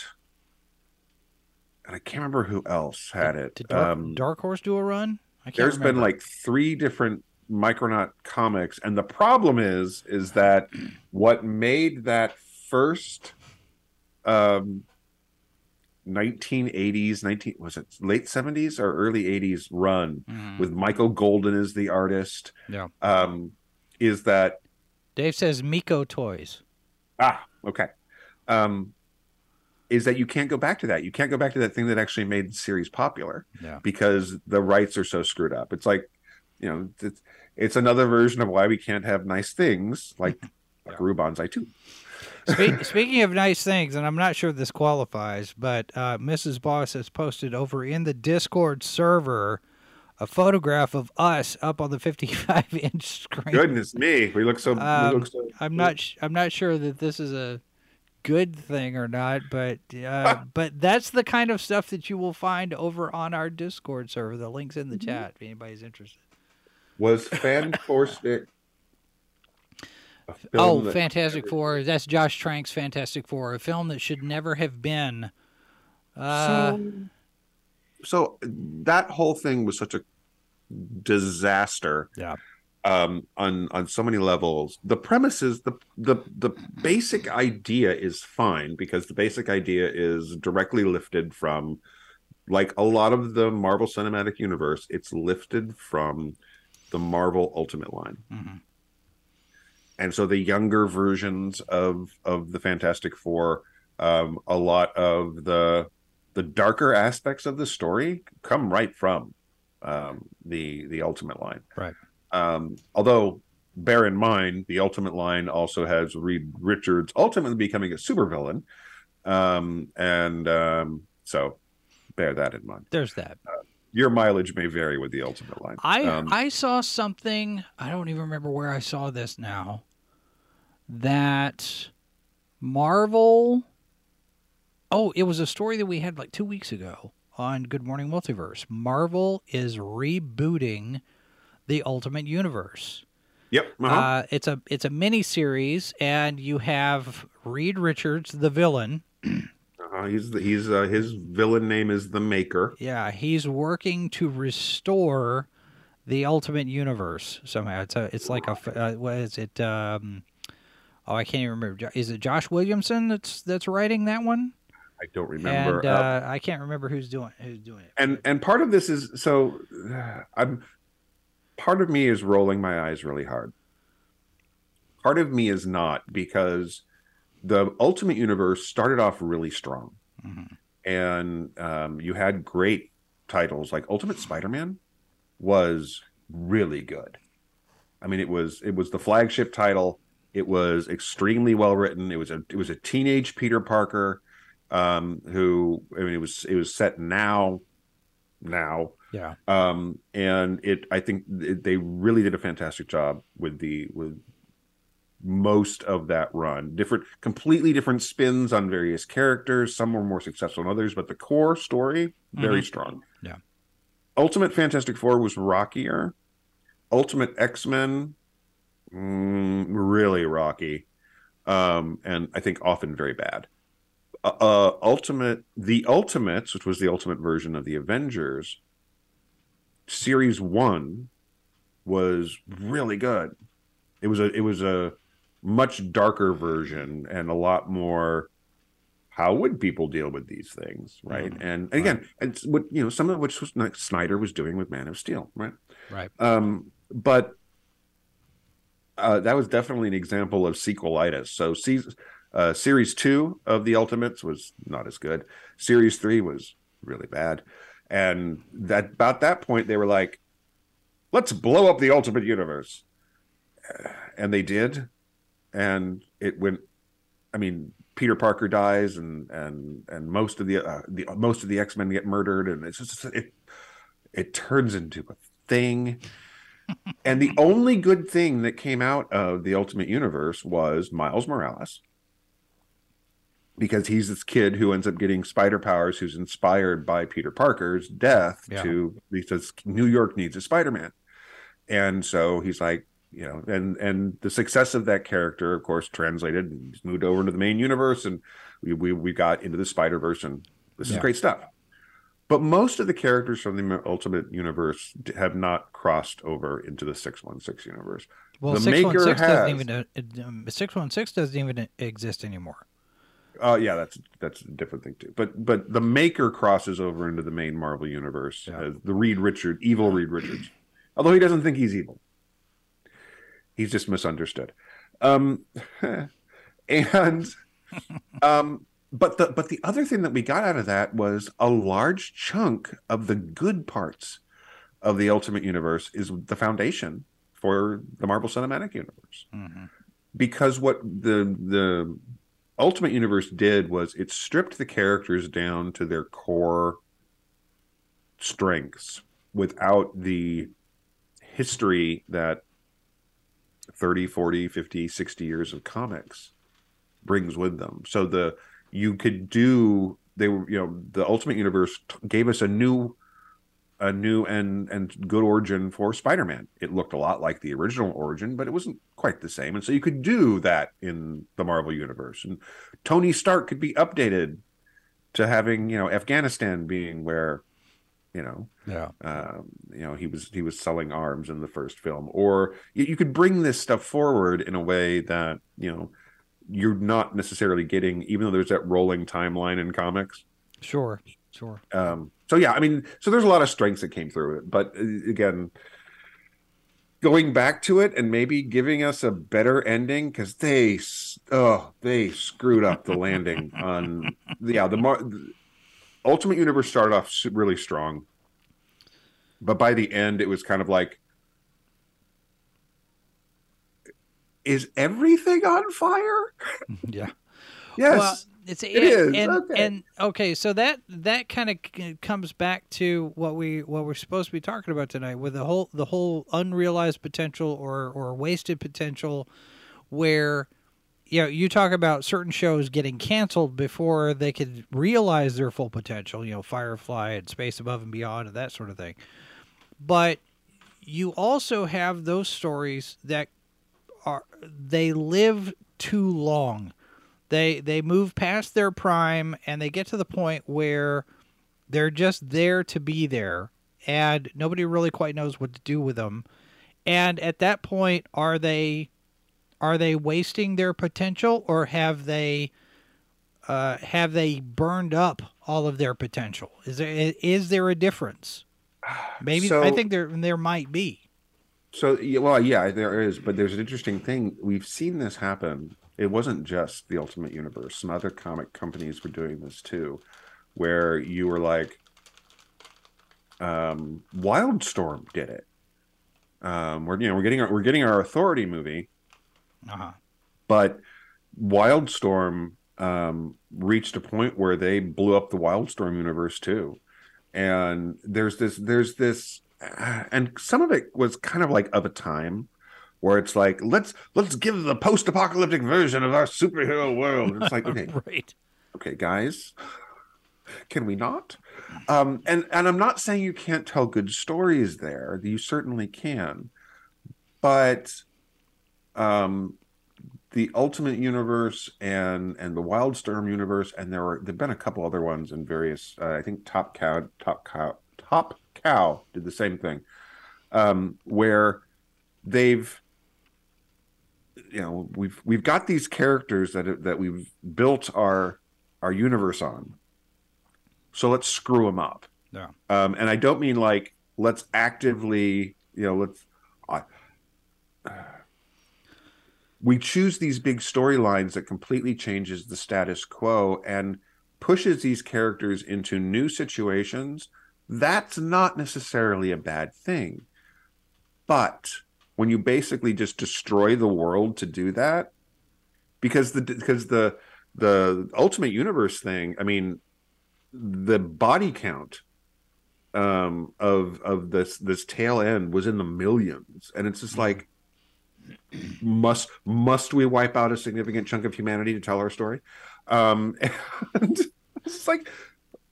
and I can't remember who else had it. Did Dark, um, Dark Horse do a run? I can't there's remember. been like three different Micronaut comics, and the problem is, is that what made that first um 1980s 19 was it late 70s or early 80s run mm. with michael golden as the artist yeah um is that dave says Mego toys ah okay um is that you can't go back to that. You can't go back to that thing that actually made the series popular yeah. because the rights are so screwed up. It's like, you know, it's, it's another version of why we can't have nice things like *laughs* yeah. Buckaroo Banzai 2. *laughs* speaking of nice things, and I'm not sure this qualifies, but uh, Mrs. Boss has posted over in the Discord server a photograph of us up on the 55 inch screen. Goodness me, we look so. Um, we look so I'm not. I'm not sure that this is a good thing or not, but uh, *laughs* but that's the kind of stuff that you will find over on our Discord server. The link's in the mm-hmm. chat if anybody's interested. Was *laughs* Fantastic? Oh, Fantastic Four. That's Josh Trank's Fantastic Four, a film that should never have been. Uh, so, so that whole thing was such a disaster. Yeah um, on on so many levels. The premise is the the the basic idea is fine because the basic idea is directly lifted from like a lot of the Marvel Cinematic Universe. It's lifted from the Marvel Ultimate line. Mm-hmm. And so the younger versions of of the Fantastic Four, um, a lot of the the darker aspects of the story come right from um, the the Ultimate line. Right. Um, although, bear in mind, the Ultimate line also has Reed Richards ultimately becoming a supervillain. Um, and um, so bear that in mind. There's that. Uh, your mileage may vary with the Ultimate line. I um, I saw something. I don't even remember where I saw this now. That Marvel. Oh, it was a story that we had like two weeks ago on Good Morning Multiverse. Marvel is rebooting the Ultimate Universe. Yep. Uh-huh. Uh, it's a it's a mini series, and you have Reed Richards, the villain. uh-huh. He's the, he's uh, his villain name is the Maker. Yeah, he's working to restore the Ultimate Universe somehow. It's a it's like a uh, what is it? Um, oh, I can't even remember. Is it Josh Williamson that's that's writing that one? I don't remember. And uh, I can't remember who's doing who's doing it. and and part of this is so I'm part of me is rolling my eyes really hard. Part of me is not because the Ultimate Universe started off really strong, and um, you had great titles like Ultimate Spider-Man was really good. I mean, it was it was the flagship title. It was extremely well written. It was a it was a teenage Peter Parker, um, who I mean, it was it was set now, now, Yeah. um, and it I think it, they really did a fantastic job with the with most of that run. Different, completely different spins on various characters. Some were more successful than others, but the core story very strong. Yeah. Ultimate Fantastic Four was rockier. Ultimate X Men, mm, really rocky, um, and I think often very bad. Uh, uh, Ultimate, the Ultimates, which was the ultimate version of the Avengers, series one was really good. It was a it was a much darker version and a lot more how would people deal with these things, right? Mhm. And again, it's what you know, some of which was like Snyder was doing with Man of Steel, right? Right. Um, but uh, that was definitely an example of sequelitis. So, se- uh, series two of the Ultimates was not as good. Series three was really bad, and that about that point they were like, "Let's blow up the Ultimate Universe," and they did, and it went. I mean, Peter Parker dies, and and and most of the uh, the most of the X Men get murdered, and it's just it it turns into a thing. and the only good thing that came out of the Ultimate Universe was Miles Morales. Because he's this kid who ends up getting spider powers, who's inspired by Peter Parker's death Yeah. to he says New York needs a Spider-Man. And so he's like, you know, and and the success of that character, of course, translated, and he's moved over into the main universe, and we we, we got into the Spider Verse, and this is great stuff. But most of the characters from the Ultimate Universe have not crossed over into the six one six universe. Well, The six one six maker doesn't even uh, um, six one six doesn't even exist anymore. Oh yeah, that's that's a different thing too. But but the Maker crosses over into the main Marvel universe Yeah. as the Reed Richard, evil Reed Richards. Although he doesn't think he's evil, he's just misunderstood. Um, *laughs* and um, but the but the other thing that we got out of that was a large chunk of the good parts of the Ultimate Universe is the foundation for the Marvel Cinematic Universe Mhm. because what the the Ultimate Universe did was it stripped the characters down to their core strengths without the history that 30 40 50 60 years of comics brings with them. So the you could do they were you know the ultimate universe t- gave us a new a new and and good origin for spider-man it looked a lot like the original origin but it wasn't quite the same and so you could do that in the marvel universe and tony stark could be updated to having you know afghanistan being where you know Yeah. um, you know he was he was selling arms in the first film or you, you could bring this stuff forward in a way that you know you're not necessarily getting even though there's that rolling timeline in comics Sure. Sure. um so yeah i mean so there's a lot of strengths that came through it but uh, again going back to it and maybe giving us a better ending because they oh they screwed up the landing *laughs* on yeah the Mar- ultimate universe started off really strong but by the end it was kind of like is everything on fire *laughs* Yeah. yes Well, it's it is. And, Okay. and okay, so that that kind of uh, comes back to what we what we're supposed to be talking about tonight with the whole the whole unrealized potential or or wasted potential where you know, you talk about certain shows getting canceled before they could realize their full potential, you know, Firefly and Space Above and Beyond and that sort of thing. But you also have those stories that are they live too long. They they move past their prime and they get to the point where they're just there to be there and nobody really quite knows what to do with them. And at that point are they are they wasting their potential or have they uh, have they burned up all of their potential? Is there is there a difference? Maybe So- I think there there might be. So, well, yeah, there is, but there's an interesting thing. We've seen this happen. It wasn't just the Ultimate Universe. Some other comic companies were doing this too, where you were like, um, Wildstorm did it. Um, we're you know we're getting our, we're getting our Authority movie, Uh-huh. but Wildstorm um, reached a point where they blew up the Wildstorm universe too, and there's this there's this, and some of it was kind of like of a time where it's like let's let's give the post-apocalyptic version of our superhero world. It's like *laughs* okay, Right. okay, guys, can we not? Um, and and I'm not saying you can't tell good stories there. You certainly can, but um, the Ultimate Universe and and the Wildstorm universe, and there were there've been a couple other ones in various. Uh, I think Top Cow, Top Cow, Top Cow did the same thing, um, where they've you know we've we've got these characters that that we've built our our universe on. So let's screw them up. Yeah. um and i don't mean like let's actively you know let's I *sighs* we choose these big storylines that completely changes the status quo and pushes these characters into new situations. That's not necessarily a bad thing. But when you basically just destroy the world to do that because the because the the ultimate universe thing i mean the body count um of of this this tail end was in the millions and it's just like must must we wipe out a significant chunk of humanity to tell our story um *laughs* and it's like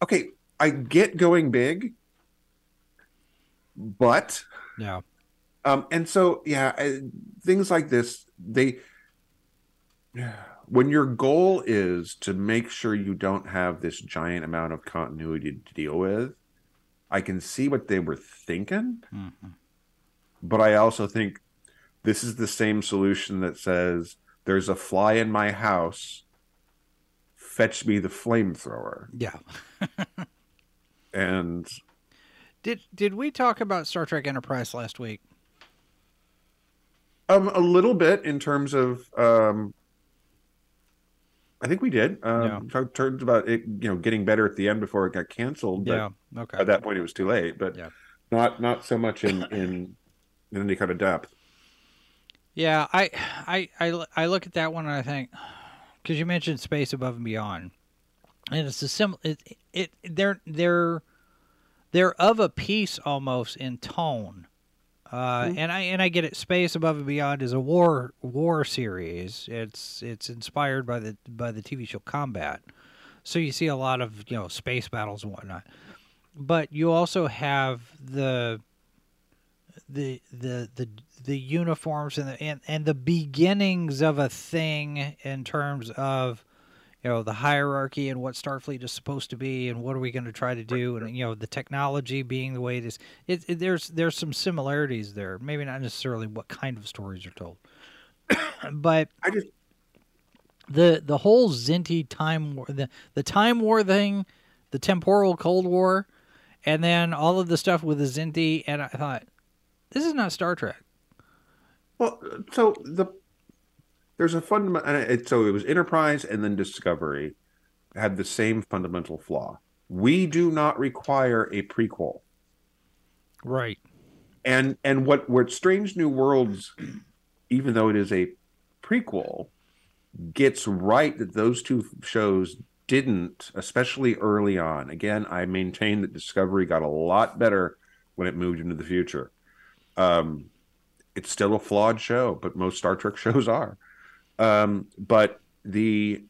okay i get going big but Yeah. Um, and so, yeah, uh, things like this, they, when your goal is to make sure you don't have this giant amount of continuity to deal with, I can see what they were thinking, Mhm. but I also think this is the same solution that says, there's a fly in my house, fetch me the flamethrower. Yeah. *laughs* And Did did we talk about Star Trek Enterprise last week? Um, a little bit in terms of um, I think we did. Um, talked talked about it, you know, getting better at the end before it got canceled. But Yeah. Okay. at that point, it was too late. But Yeah. not not so much in in in any kind of depth. Yeah, I, I, I, I look at that one and I think, because you mentioned space above and beyond, and it's a sim. It, it, they're they're they're of a piece almost in tone, uh, and I and I get it. Space above and beyond is a war war series. It's it's inspired by the by the TV show Combat, so you see a lot of you know space battles and whatnot. But you also have the the the the the uniforms and the and, and the beginnings of a thing in terms of you know the hierarchy and what Starfleet is supposed to be and what are we going to try to do and you know the technology being the way it is. It, it, there's there's some similarities there. Maybe not necessarily what kind of stories are told. *coughs* But I just the the whole Xindi time war the the time war thing the temporal cold war and then all of the stuff with the Xindi and I thought this is not Star Trek. Well, so the there's a fundamental. It, so it was Enterprise and then Discovery had the same fundamental flaw. We do not require a prequel. right and and what what strange new worlds even though it is a prequel gets right that those two shows didn't especially early on again i maintain that discovery got a lot better when it moved into the future um it's still a flawed show but most star trek *laughs* shows are Um, but the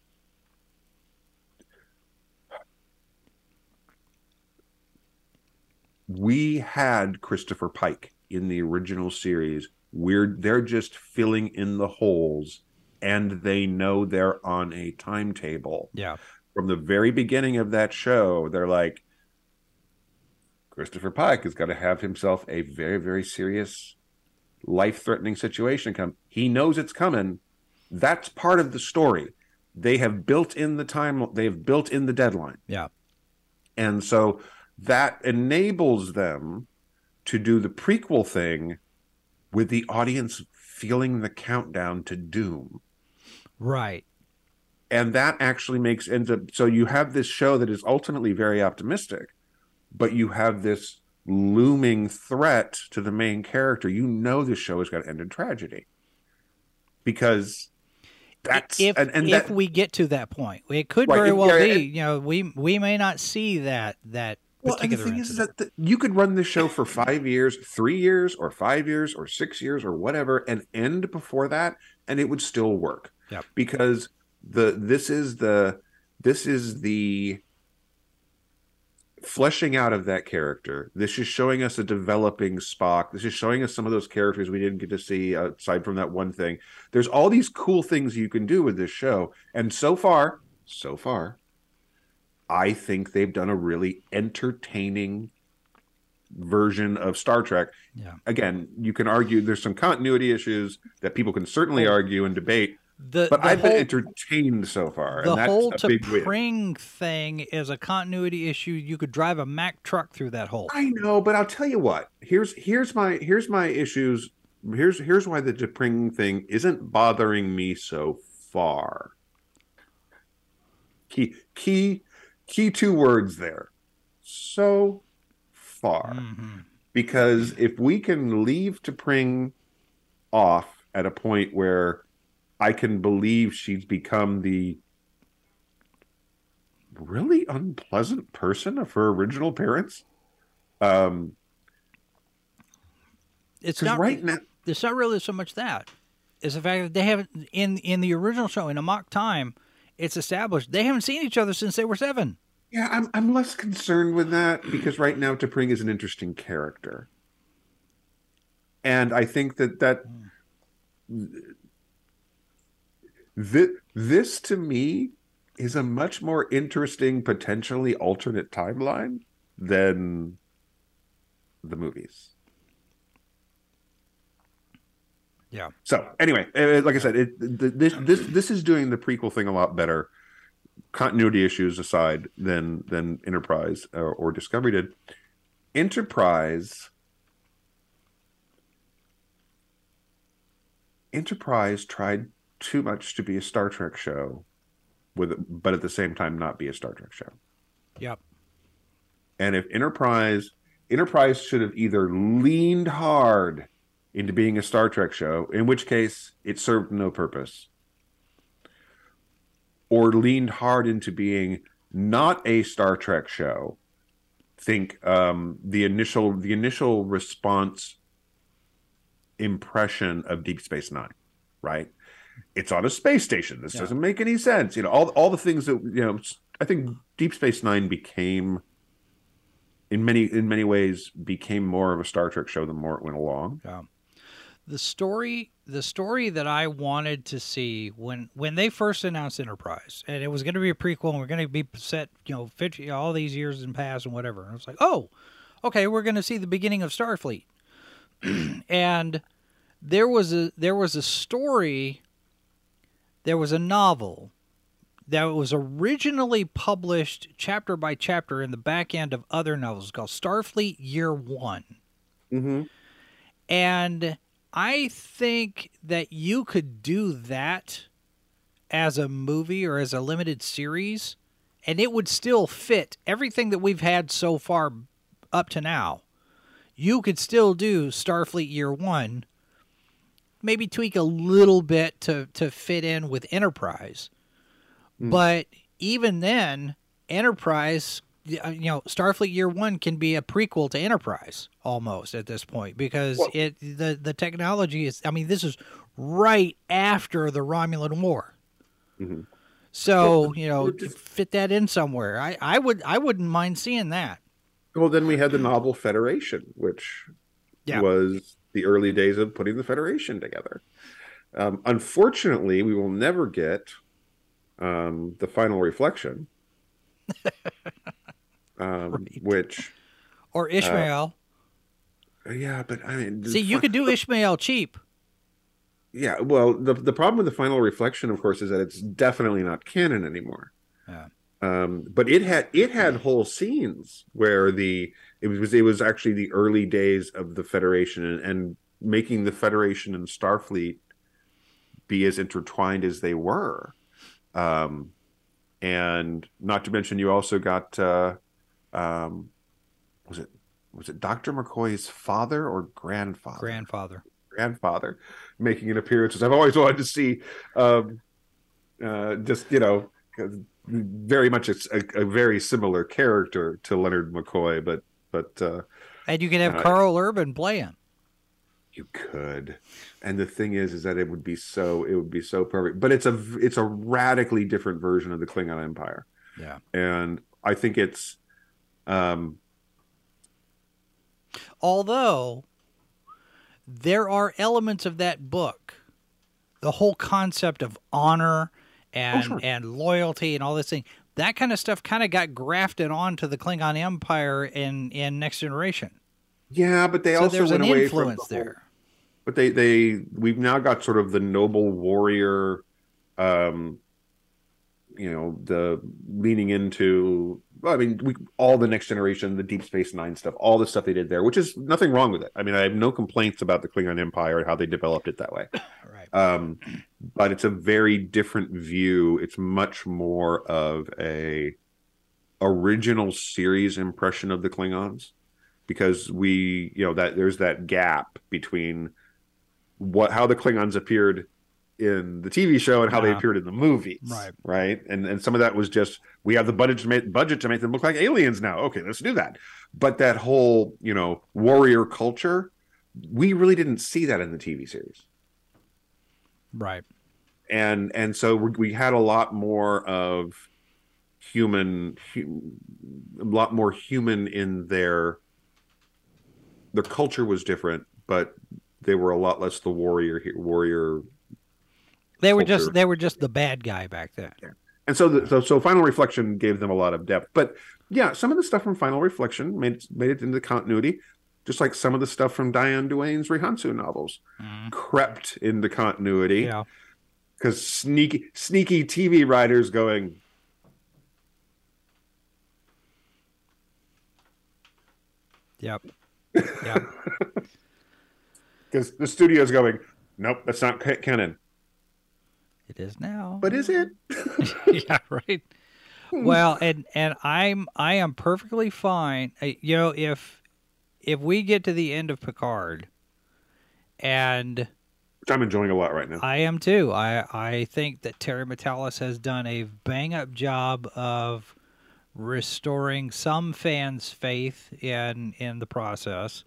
we had Christopher Pike in the original series. We're they're just filling in the holes, and they know they're on a timetable. Yeah. From the very beginning of that show, they're like, Christopher Pike has got to have himself a very, very serious, life threatening situation come. He knows it's coming. That's part of the story. They have built in the time, they've built in the deadline. Yeah. And so that enables them to do the prequel thing with the audience feeling the countdown to doom. Right. And that actually makes ends up so you have this show that is ultimately very optimistic, but you have this looming threat to the main character. You know this show is going to end in tragedy. Because that's if and, and if that, we get to that point, it could Right, very if- well yeah, be. You know, we we may not see that that Well, and the thing is that the, you could run this show for five years, three years, or five years, or six years, or whatever, and end before that, and it would still work. Yep. Because the this is the this is the fleshing out of that character. This is showing us a developing Spock. This is showing us some of those characters we didn't get to see uh, aside from that one thing. There's all these cool things you can do with this show, and so far, so far, I think they've done a really entertaining version of Star Trek. Yeah. Again, you can argue there's some continuity issues that people can certainly argue and debate, the but the I've whole, been entertained so far, the whole to. Pring thing is a continuity issue. You could drive a Mack truck through that hole. I know, but I'll tell you what. Here's here's my here's my issues. Here's here's why the T'Pring thing isn't bothering me so far. Key key key two words there. So far. Mhm. Because if we can leave T'Pring off at a point where I can believe she's become the really unpleasant person of her original parents. Um, It's not right now, it's not really so much that. It's the fact that they haven't in in the original show in Amok Time. It's established they haven't seen each other since they were seven. yeah, I'm I'm less concerned with that because right now T'Pring is an interesting character, and I think that that this, this to me is a much more interesting, potentially alternate timeline than the movies. Yeah. So anyway, uh, like I said, it, this this this is doing the prequel thing a lot better. Continuity issues aside, than than Enterprise or, or Discovery did. Enterprise. Enterprise tried too much to be a Star Trek show, with but at the same time not be a Star Trek show. Yep. And if Enterprise Enterprise should have either leaned hard into being a Star Trek show, in which case it served no purpose, or leaned hard into being not a Star Trek show. Think um, the initial the initial response impression of Deep Space Nine, right? It's on a space station. This Yeah. doesn't make any sense. You know, all all the things that you know. I think Deep Space Nine became, in many in many ways, became more of a Star Trek show the more it went along. Yeah. The story the story that I wanted to see when when they first announced Enterprise and it was going to be a prequel and we're going to be set, you know, 50, all these years in past and whatever. And I was like, "Oh, okay, we're going to see the beginning of Starfleet." *clears throat* and there was a there was a story there was a novel that was originally published chapter by chapter in the back end of other novels called Starfleet Year 1. Mm-hmm. And I think that you could do that as a movie or as a limited series, and it would still fit everything that we've had so far up to now. You could still do Starfleet Year One, maybe tweak a little bit to, to fit in with Enterprise. But even then, Enterprise, uh, you know, Starfleet Year One can be a prequel to Enterprise almost at this point because Well- it the the technology is. I mean, this is right after the Romulan War. Mhm. So you know, just- fit that in somewhere. I, I would I wouldn't mind seeing that. Well, then we had the novel Federation, which Yeah. was the early days of putting the Federation together. Um, unfortunately, we will never get um, the final reflection, *laughs* um, Right. which, Or Ishmael. yeah, but I mean, See, you could do Ishmael cheap. yeah. Well, the the problem with the final reflection, of course, is that it's definitely not canon anymore. Yeah. Um, but it had it had whole scenes where the it was it was actually the early days of the Federation and, and making the Federation and Starfleet be as intertwined as they were. Um, and not to mention, you also got uh, um, was it was it Doctor McCoy's father or grandfather? Grandfather. grandfather making an appearance, which I've always wanted to see. Um, uh, just you know, very much a, a very similar character to Leonard McCoy, but but uh, And you can have Uh, Karl Urban play him. you could. And the thing is, is that it would be so it would be so perfect. But it's a it's a radically different version of the Klingon Empire, Yeah. and I think it's. Um, Although there are elements of that book, the whole concept of honor and sure. and loyalty and all this thing, that kind of stuff kind of got grafted onto the Klingon Empire in in Next Generation. yeah, but they so also went an away influence from the whole- there. but they they we've now got sort of the noble warrior um you know the leaning into well, i mean we all the next generation the deep space nine stuff all the stuff they did there which is nothing wrong with it i mean i have no complaints about the klingon empire and how they developed it that way *clears throat* Right. Um but it's a very different view. It's much more of a original series impression of the klingons because we you know that there's that gap between what how the klingons appeared in the tv show and how they appeared in the movies Right. right? And and some of that was just we have the budget to make budget to make them look like aliens now. Okay let's do that. But that whole you know warrior culture we really didn't see that in the tv series Right. and and so we, we had a lot more of human hu- a lot more human in their their culture was different but they were a lot less the warrior warrior They were just they were just the bad guy back then. and so the, so so final reflection gave them a lot of depth but yeah some of the stuff from final reflection made made it into continuity just like some of the stuff from Diane Duane's Rihannsu novels mm-hmm. crept into continuity Yeah. because sneaky sneaky TV writers going Yep. *laughs* Yep. because the studio's going nope that's not ca- canon it is now. but is it *laughs* yeah, right. Well, and and I'm I am perfectly fine. You know, if if we get to the end of Picard, and which I'm enjoying a lot right now I am too. I I think that Terry Matalas has done a bang up job of restoring some fans' faith in in the process.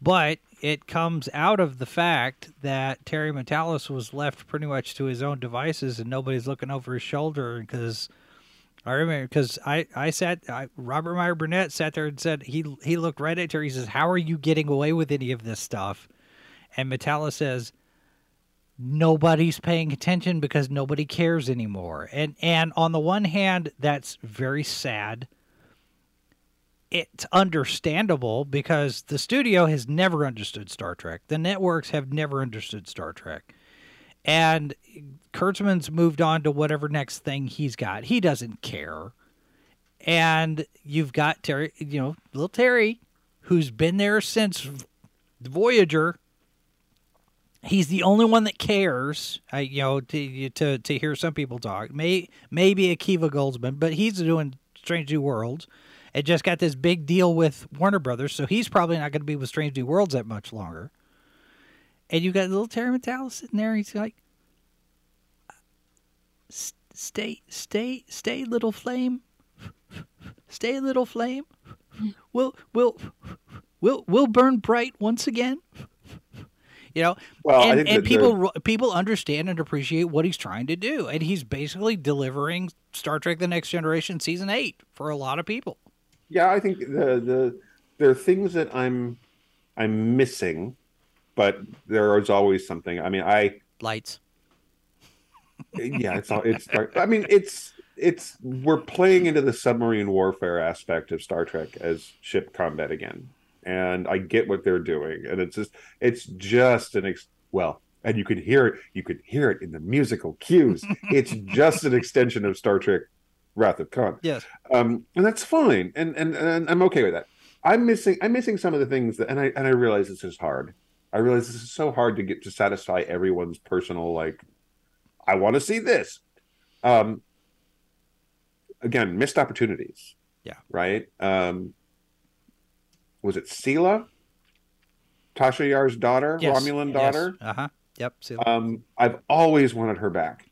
But it comes out of the fact that Terry Matalas was left pretty much to his own devices and nobody's looking over his shoulder because I remember because I, I sat I, Robert Meyer Burnett sat there and said he he looked right at her. He says, "How are you getting away with any of this stuff?" And Matalas says, "Nobody's paying attention because nobody cares anymore." And and on the one hand, that's very sad. It's understandable because the studio has never understood Star Trek. The networks have never understood Star Trek. And Kurtzman's moved on to whatever next thing he's got. He doesn't care. And you've got Terry, you know, little Terry, who's been there since Voyager. He's the only one that cares, I, you know, to, to to hear some people talk. May maybe Akiva Goldsman, but he's doing Strange New Worlds. It just got this big deal with Warner Brothers, so he's probably not going to be with Strange New Worlds that much longer. And you got little Terry Matalas sitting there. He's like, "Stay, stay, stay, little flame. Stay, little flame. We'll, we'll, we'll, we'll burn bright once again." You know, Well, and, and people people understand and appreciate what he's trying to do, and he's basically delivering Star Trek: The Next Generation season eight for a lot of people. Yeah, I think the the there are things that I'm I'm missing, but there is always something. I mean, I Lights. *laughs* yeah, it's all it's. I mean, it's it's we're playing into the submarine warfare aspect of Star Trek as ship combat again, and I get what they're doing, and it's just it's just an ex- well, and you could hear it, you could hear it in the musical cues. *laughs* it's just an extension of Star Trek: Wrath of Khan. Yes. um, and that's fine, and, and and I'm okay with that. I'm missing I'm missing some of the things that, and I and I realize this is hard. I realize this is so hard to get to satisfy everyone's personal like. I want to see this. Um, again, missed opportunities. Yeah. Right. Um, was it Sela? Tasha Yar's daughter, Yes. Romulan daughter. Uh huh. Yep. Um, I've always wanted her back.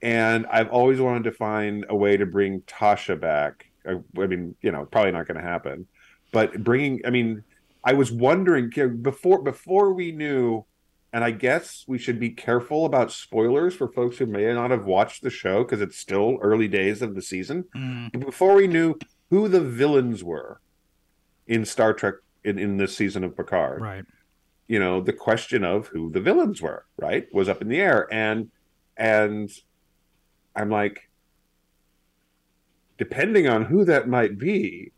And I've always wanted to find a way to bring Tasha back. I, I mean, you know, probably not going to happen. But bringing, I mean, I was wondering before before we knew, and I guess we should be careful about spoilers for folks who may not have watched the show because it's still early days of the season. Mm, before we knew who the villains were in Star Trek in, in this season of Picard, right. you know the question of who the villains were right was up in the air and and i'm like depending on who that might be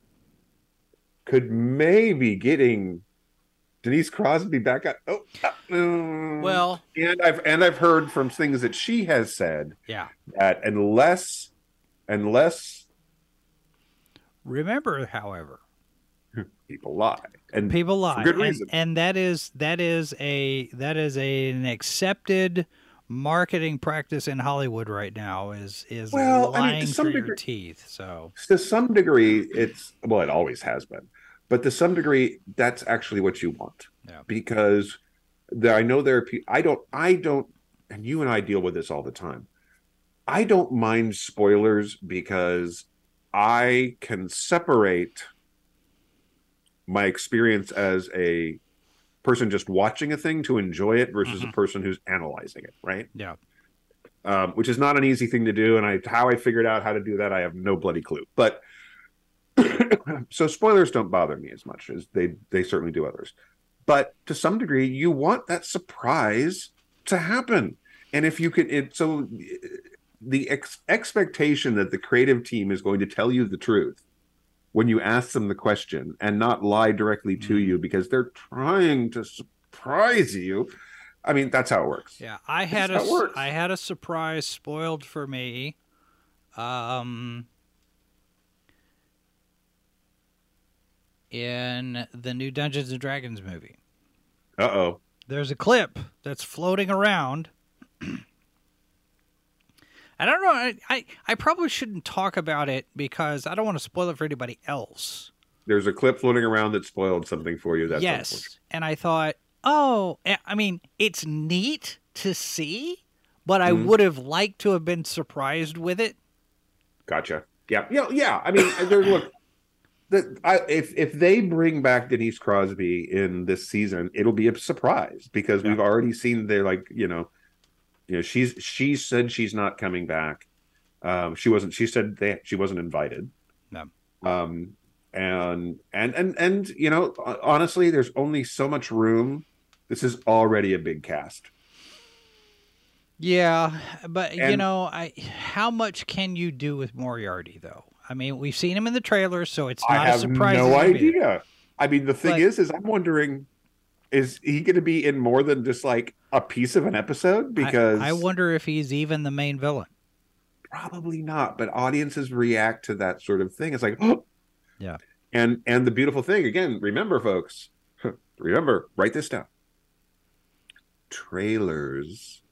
could maybe getting denise crosby back up oh uh, mm. Well, and i've and i've heard from things that she has said yeah. that unless unless Remember, however, people lie and people lie, good and, reason. and that is that is a that is a, an accepted marketing practice in Hollywood right now. Is is Well, I mean, lying to some through your teeth. So to some degree it's well it always has been but to some degree that's actually what you want Yeah. because there, i know there are people i don't i don't and you and i deal with this all the time i don't mind spoilers because i can separate my experience as a person just watching a thing to enjoy it versus a person who's analyzing it right yeah, um, which is not an easy thing to do. And I, how I figured out how to do that, I have no bloody clue. But *clears throat* so spoilers don't bother me as much as they they certainly do others. But to some degree, you want that surprise to happen, and if you can, it so the ex- expectation that the creative team is going to tell you the truth when you ask them the question and not lie directly to you because they're trying to surprise you. I mean, that's how it works. yeah. I had a how it s- works. I had a surprise spoiled for me. Um. In the new Dungeons and Dragons movie. Uh oh. there's a clip that's floating around. *clears throat* I don't know. I, I I probably shouldn't talk about it because I don't want to spoil it for anybody else. there's a clip floating around that spoiled something for you. That's yes, and I thought, oh, eh, I mean, it's neat to see, but I Mhm. would have liked to have been surprised with it. Gotcha. Yeah, yeah, yeah. I mean, there, look, the, I, if if they bring back Denise Crosby in this season, it'll be a surprise because we've already seen they're like, you know, you know, she's she said she's not coming back. Um, she wasn't. She said they she wasn't invited. No. Um, and and and and you know, honestly, there's only so much room. This is already a big cast. Yeah, but you know, I how much can you do with Moriarty though? I mean, we've seen him in the trailer, so it's not I a have surprise. no he's gonna be there. idea. I mean, the thing But- is, is I'm wondering, is he going to be in more than just like a piece of an episode? Because I, wonder if he's even the main villain. probably not. But audiences react to that sort of thing. It's like, oh, Yeah. And and the beautiful thing again, remember, folks, *laughs* remember, write this down. Trailers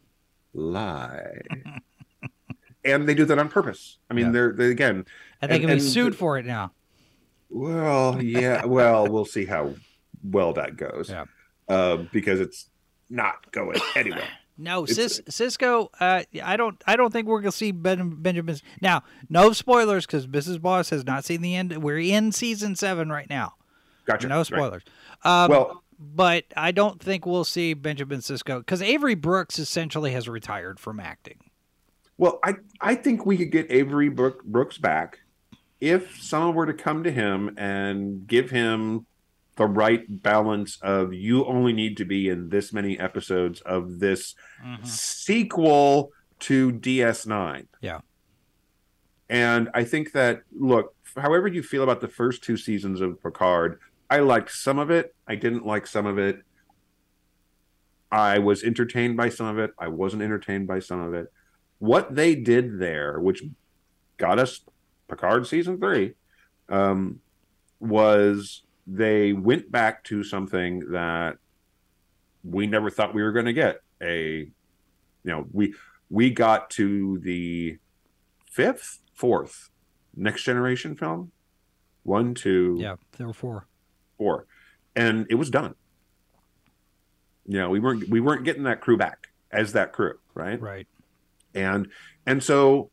lie. *laughs* And they do that on purpose. I mean, Yeah. they're, they again. And they And- can be and sued the- for it now. Well, yeah. Well, we'll see how well that goes. *laughs* Yeah. Uh, because it's not going *coughs* anywhere. No, Cis, Sisko. Uh, I don't. I don't think we're gonna see ben, Benjamin's now. No spoilers because Mrs. Boss has not seen the end. We're in season seven right now. Gotcha. No Right. spoilers. Um, Well, but I don't think we'll see Benjamin Sisko because Avery Brooks essentially has retired from acting. Well, I I think we could get Avery Brooks back if someone were to come to him and give him the right balance of you only need to be in this many episodes of this Mm-hmm. sequel to DS9. Yeah. And I think that look, however you feel about the first two seasons of Picard, I liked some of it. I didn't like some of it. I was entertained by some of it. I wasn't entertained by some of it. What they did there, which got us Picard season three, um, was they went back to something that we never thought we were going to get. A, you know, we we got to the fifth, fourth, next generation film, one, two, Yeah, there were four. four, and it was done. You know, we weren't we weren't getting that crew back as that crew, right? Right. and and so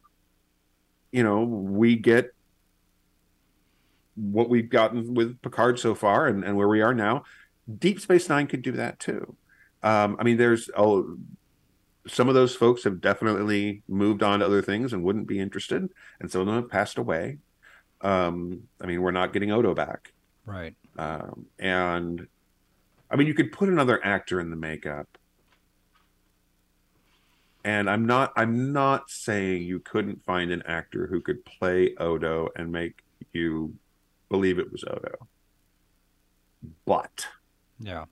you know we get what we've gotten with picard so far and, and where we are now deep space nine could do that too um, i mean there's oh, some of those folks have definitely moved on to other things and wouldn't be interested and some of them have passed away um, i mean we're not getting odo back Right. um, and I mean, you could put another actor in the makeup. And I'm not I'm not saying you couldn't find an actor who could play Odo and make you believe it was Odo. But Yeah.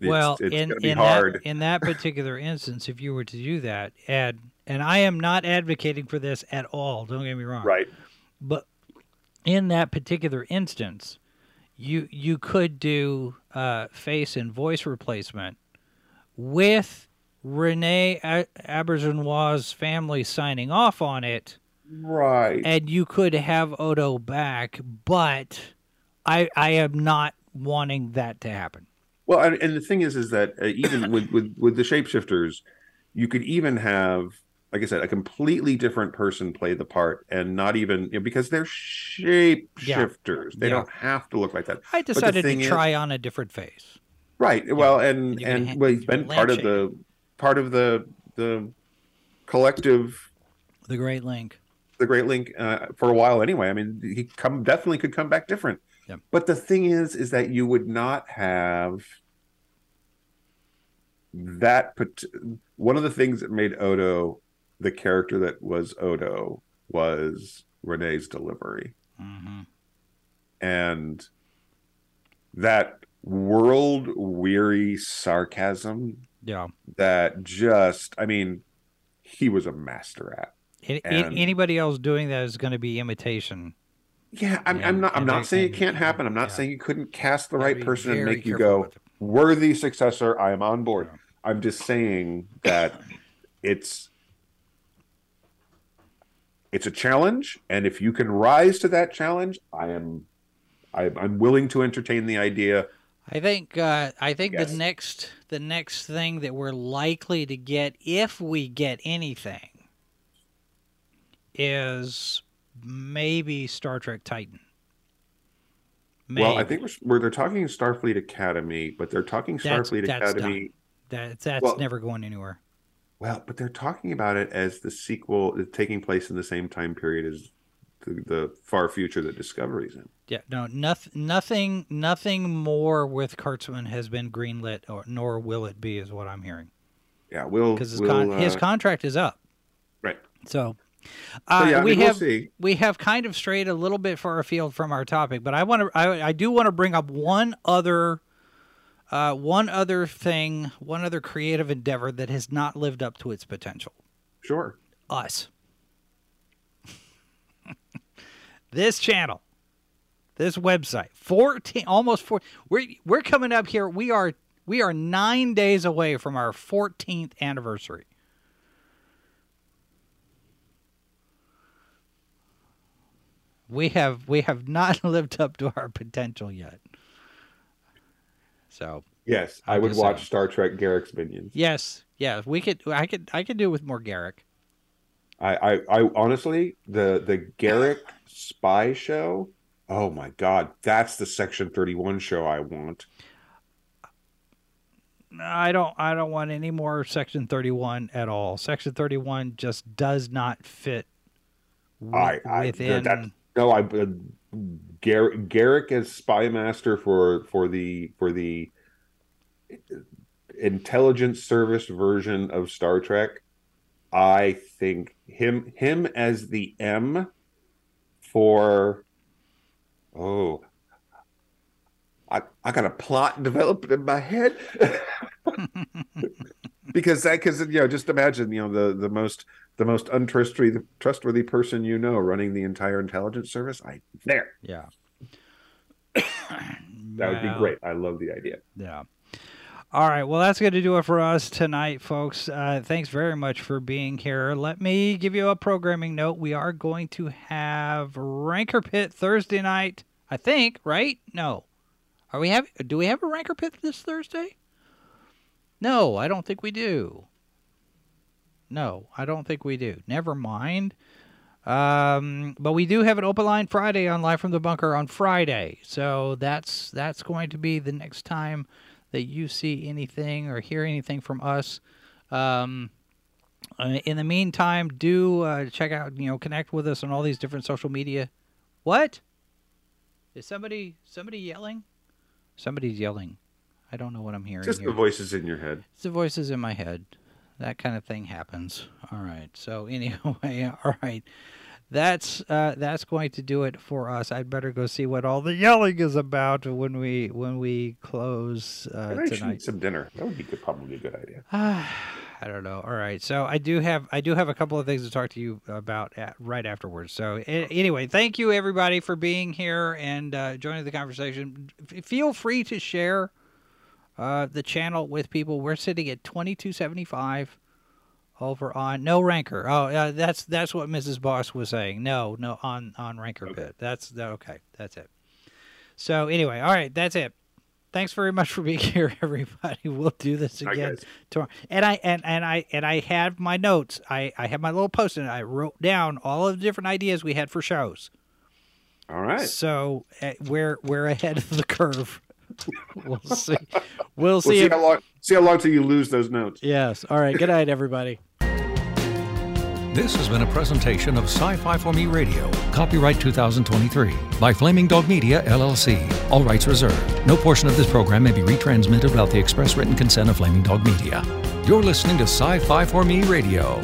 it's, well, it's in in hard. that in that particular instance, if you were to do that, Ed, and I am not advocating for this at all. Don't get me wrong. right. But in that particular instance, you you could do uh, face and voice replacement with Renee A- family signing off on it, Right. and you could have Odo back. But I I am not wanting that to happen. Well, and, and the thing is, is that uh, even with, with with the shapeshifters, you could even have, like I said, a completely different person play the part, and not even you know, because they're shapeshifters. They Yeah. don't have to look like that. I decided to thing is- try on a different face. Right. Well, and and and ha- well, he's been part of the part of the the collective, The Great Link. The Great Link uh, for a while anyway. I mean, he come definitely could come back different. Yep. But the thing is, is that you would not have that. One of the things that made Odo the character that was Odo was Renee's delivery hmm and that world weary sarcasm Yeah. that just i mean he was a master at A- a- And- anybody else doing that is going to be imitation. yeah i'm, Yeah, I'm not i'm not they- saying it can't happen i'm not yeah. saying you couldn't cast the right person and make you go worthy successor i am on board Yeah. i'm just saying that it's it's a challenge and if you can rise to that challenge i am I, i'm willing to entertain the idea I think uh, I think Yes. the next the next thing that we're likely to get, if we get anything, is maybe Star Trek Titan. Well, I think we're, we're they're talking Starfleet Academy, but they're talking Starfleet that's Academy. that that's well- never going anywhere. Well, but they're talking about it as the sequel is taking place in the same time period as the, the far future that Discovery's in. Yeah, no, nothing, nothing, nothing more with Kurtzman has been greenlit, or nor will it be, is what I'm hearing, Yeah, we'll because his we'll, con- his uh, contract is up. right. So, uh, yeah, I we mean, have see. we have kind of strayed a little bit far afield from our topic, but I want to I, I do want to bring up one other uh, one other thing, one other creative endeavor that has not lived up to its potential. Sure. Us. *laughs* this channel, this website, 14 almost 4 we're we're coming up here. We are we are 9 days away from our 14th anniversary. We have we have not *laughs* lived up to our potential yet. So, Yes, I would watch saying. Star Trek Garak's Minions. yes, yeah, we could I could I could do with more Garak. I, I, I honestly the the Garrick spy show Oh my God, that's the Section 31 show I want. I don't I don't want any more Section 31 at all. Section 31 just does not fit I, I within that, no, I uh, Garak, Garak as spy master for for the for the intelligence service version of Star Trek. I think him him as the M for oh I I got a plot developed in my head *laughs* *laughs* because that because you know just imagine you know the the most the most untrustworthy trustworthy person you know running the entire intelligence service. I there Yeah. *coughs* that would be great. I love the idea. Yeah. All right. Well, that's going to do it for us tonight, folks. Uh, thanks very much for being here. Let me give you a programming note. We are going to have Rancor Pit Thursday night, I think, right? No. Are we have do we have a Rancor Pit this Thursday? No, I don't think we do. No, I don't think we do. Never mind. Um, but we do have an open line Friday on Live from the Bunker on Friday. So that's that's going to be the next time that you see anything or hear anything from us. Um, uh, in the meantime, do uh, check out, you know, connect with us on all these different social media. What? Is somebody somebody yelling? Somebody's yelling. I don't know what I'm hearing Just here. the voices in your head. It's the voices in my head. That kind of thing happens. All right. So *laughs* anyway, all right. That's uh, that's going to do it for us. I'd better go see what all the yelling is about when we when we close uh, I tonight. eat some dinner. That would be good, probably a good idea. *sighs* I don't know. All right. So I do have I do have a couple of things to talk to you about at, right afterwards. So a- anyway, thank you everybody for being here and uh, joining the conversation. F- feel free to share uh, the channel with people. We're sitting at twenty two seventy five over on no Rancor. Oh, uh, that's that's what Mrs. Boss was saying. No, no on on Rancor Pit. That's that, okay. That's it. So anyway, all right, that's it. Thanks very much for being *laughs* here, everybody. We'll do this again tomorrow. And I and, and I and I have my notes. I I have my little post and I wrote down all of the different ideas we had for shows. All right. So uh, we're we're ahead of the curve. *laughs* we'll see. We'll We'll see. see if- how long. See how long till you lose those notes. yes. All right. Good night, everybody. This has been a presentation of Sci Fi for Me Radio, copyright 2023, by Flaming Dog Media, LLC. All rights reserved. No portion of this program may be retransmitted without the express written consent of Flaming Dog Media. You're listening to Sci Fi for Me Radio.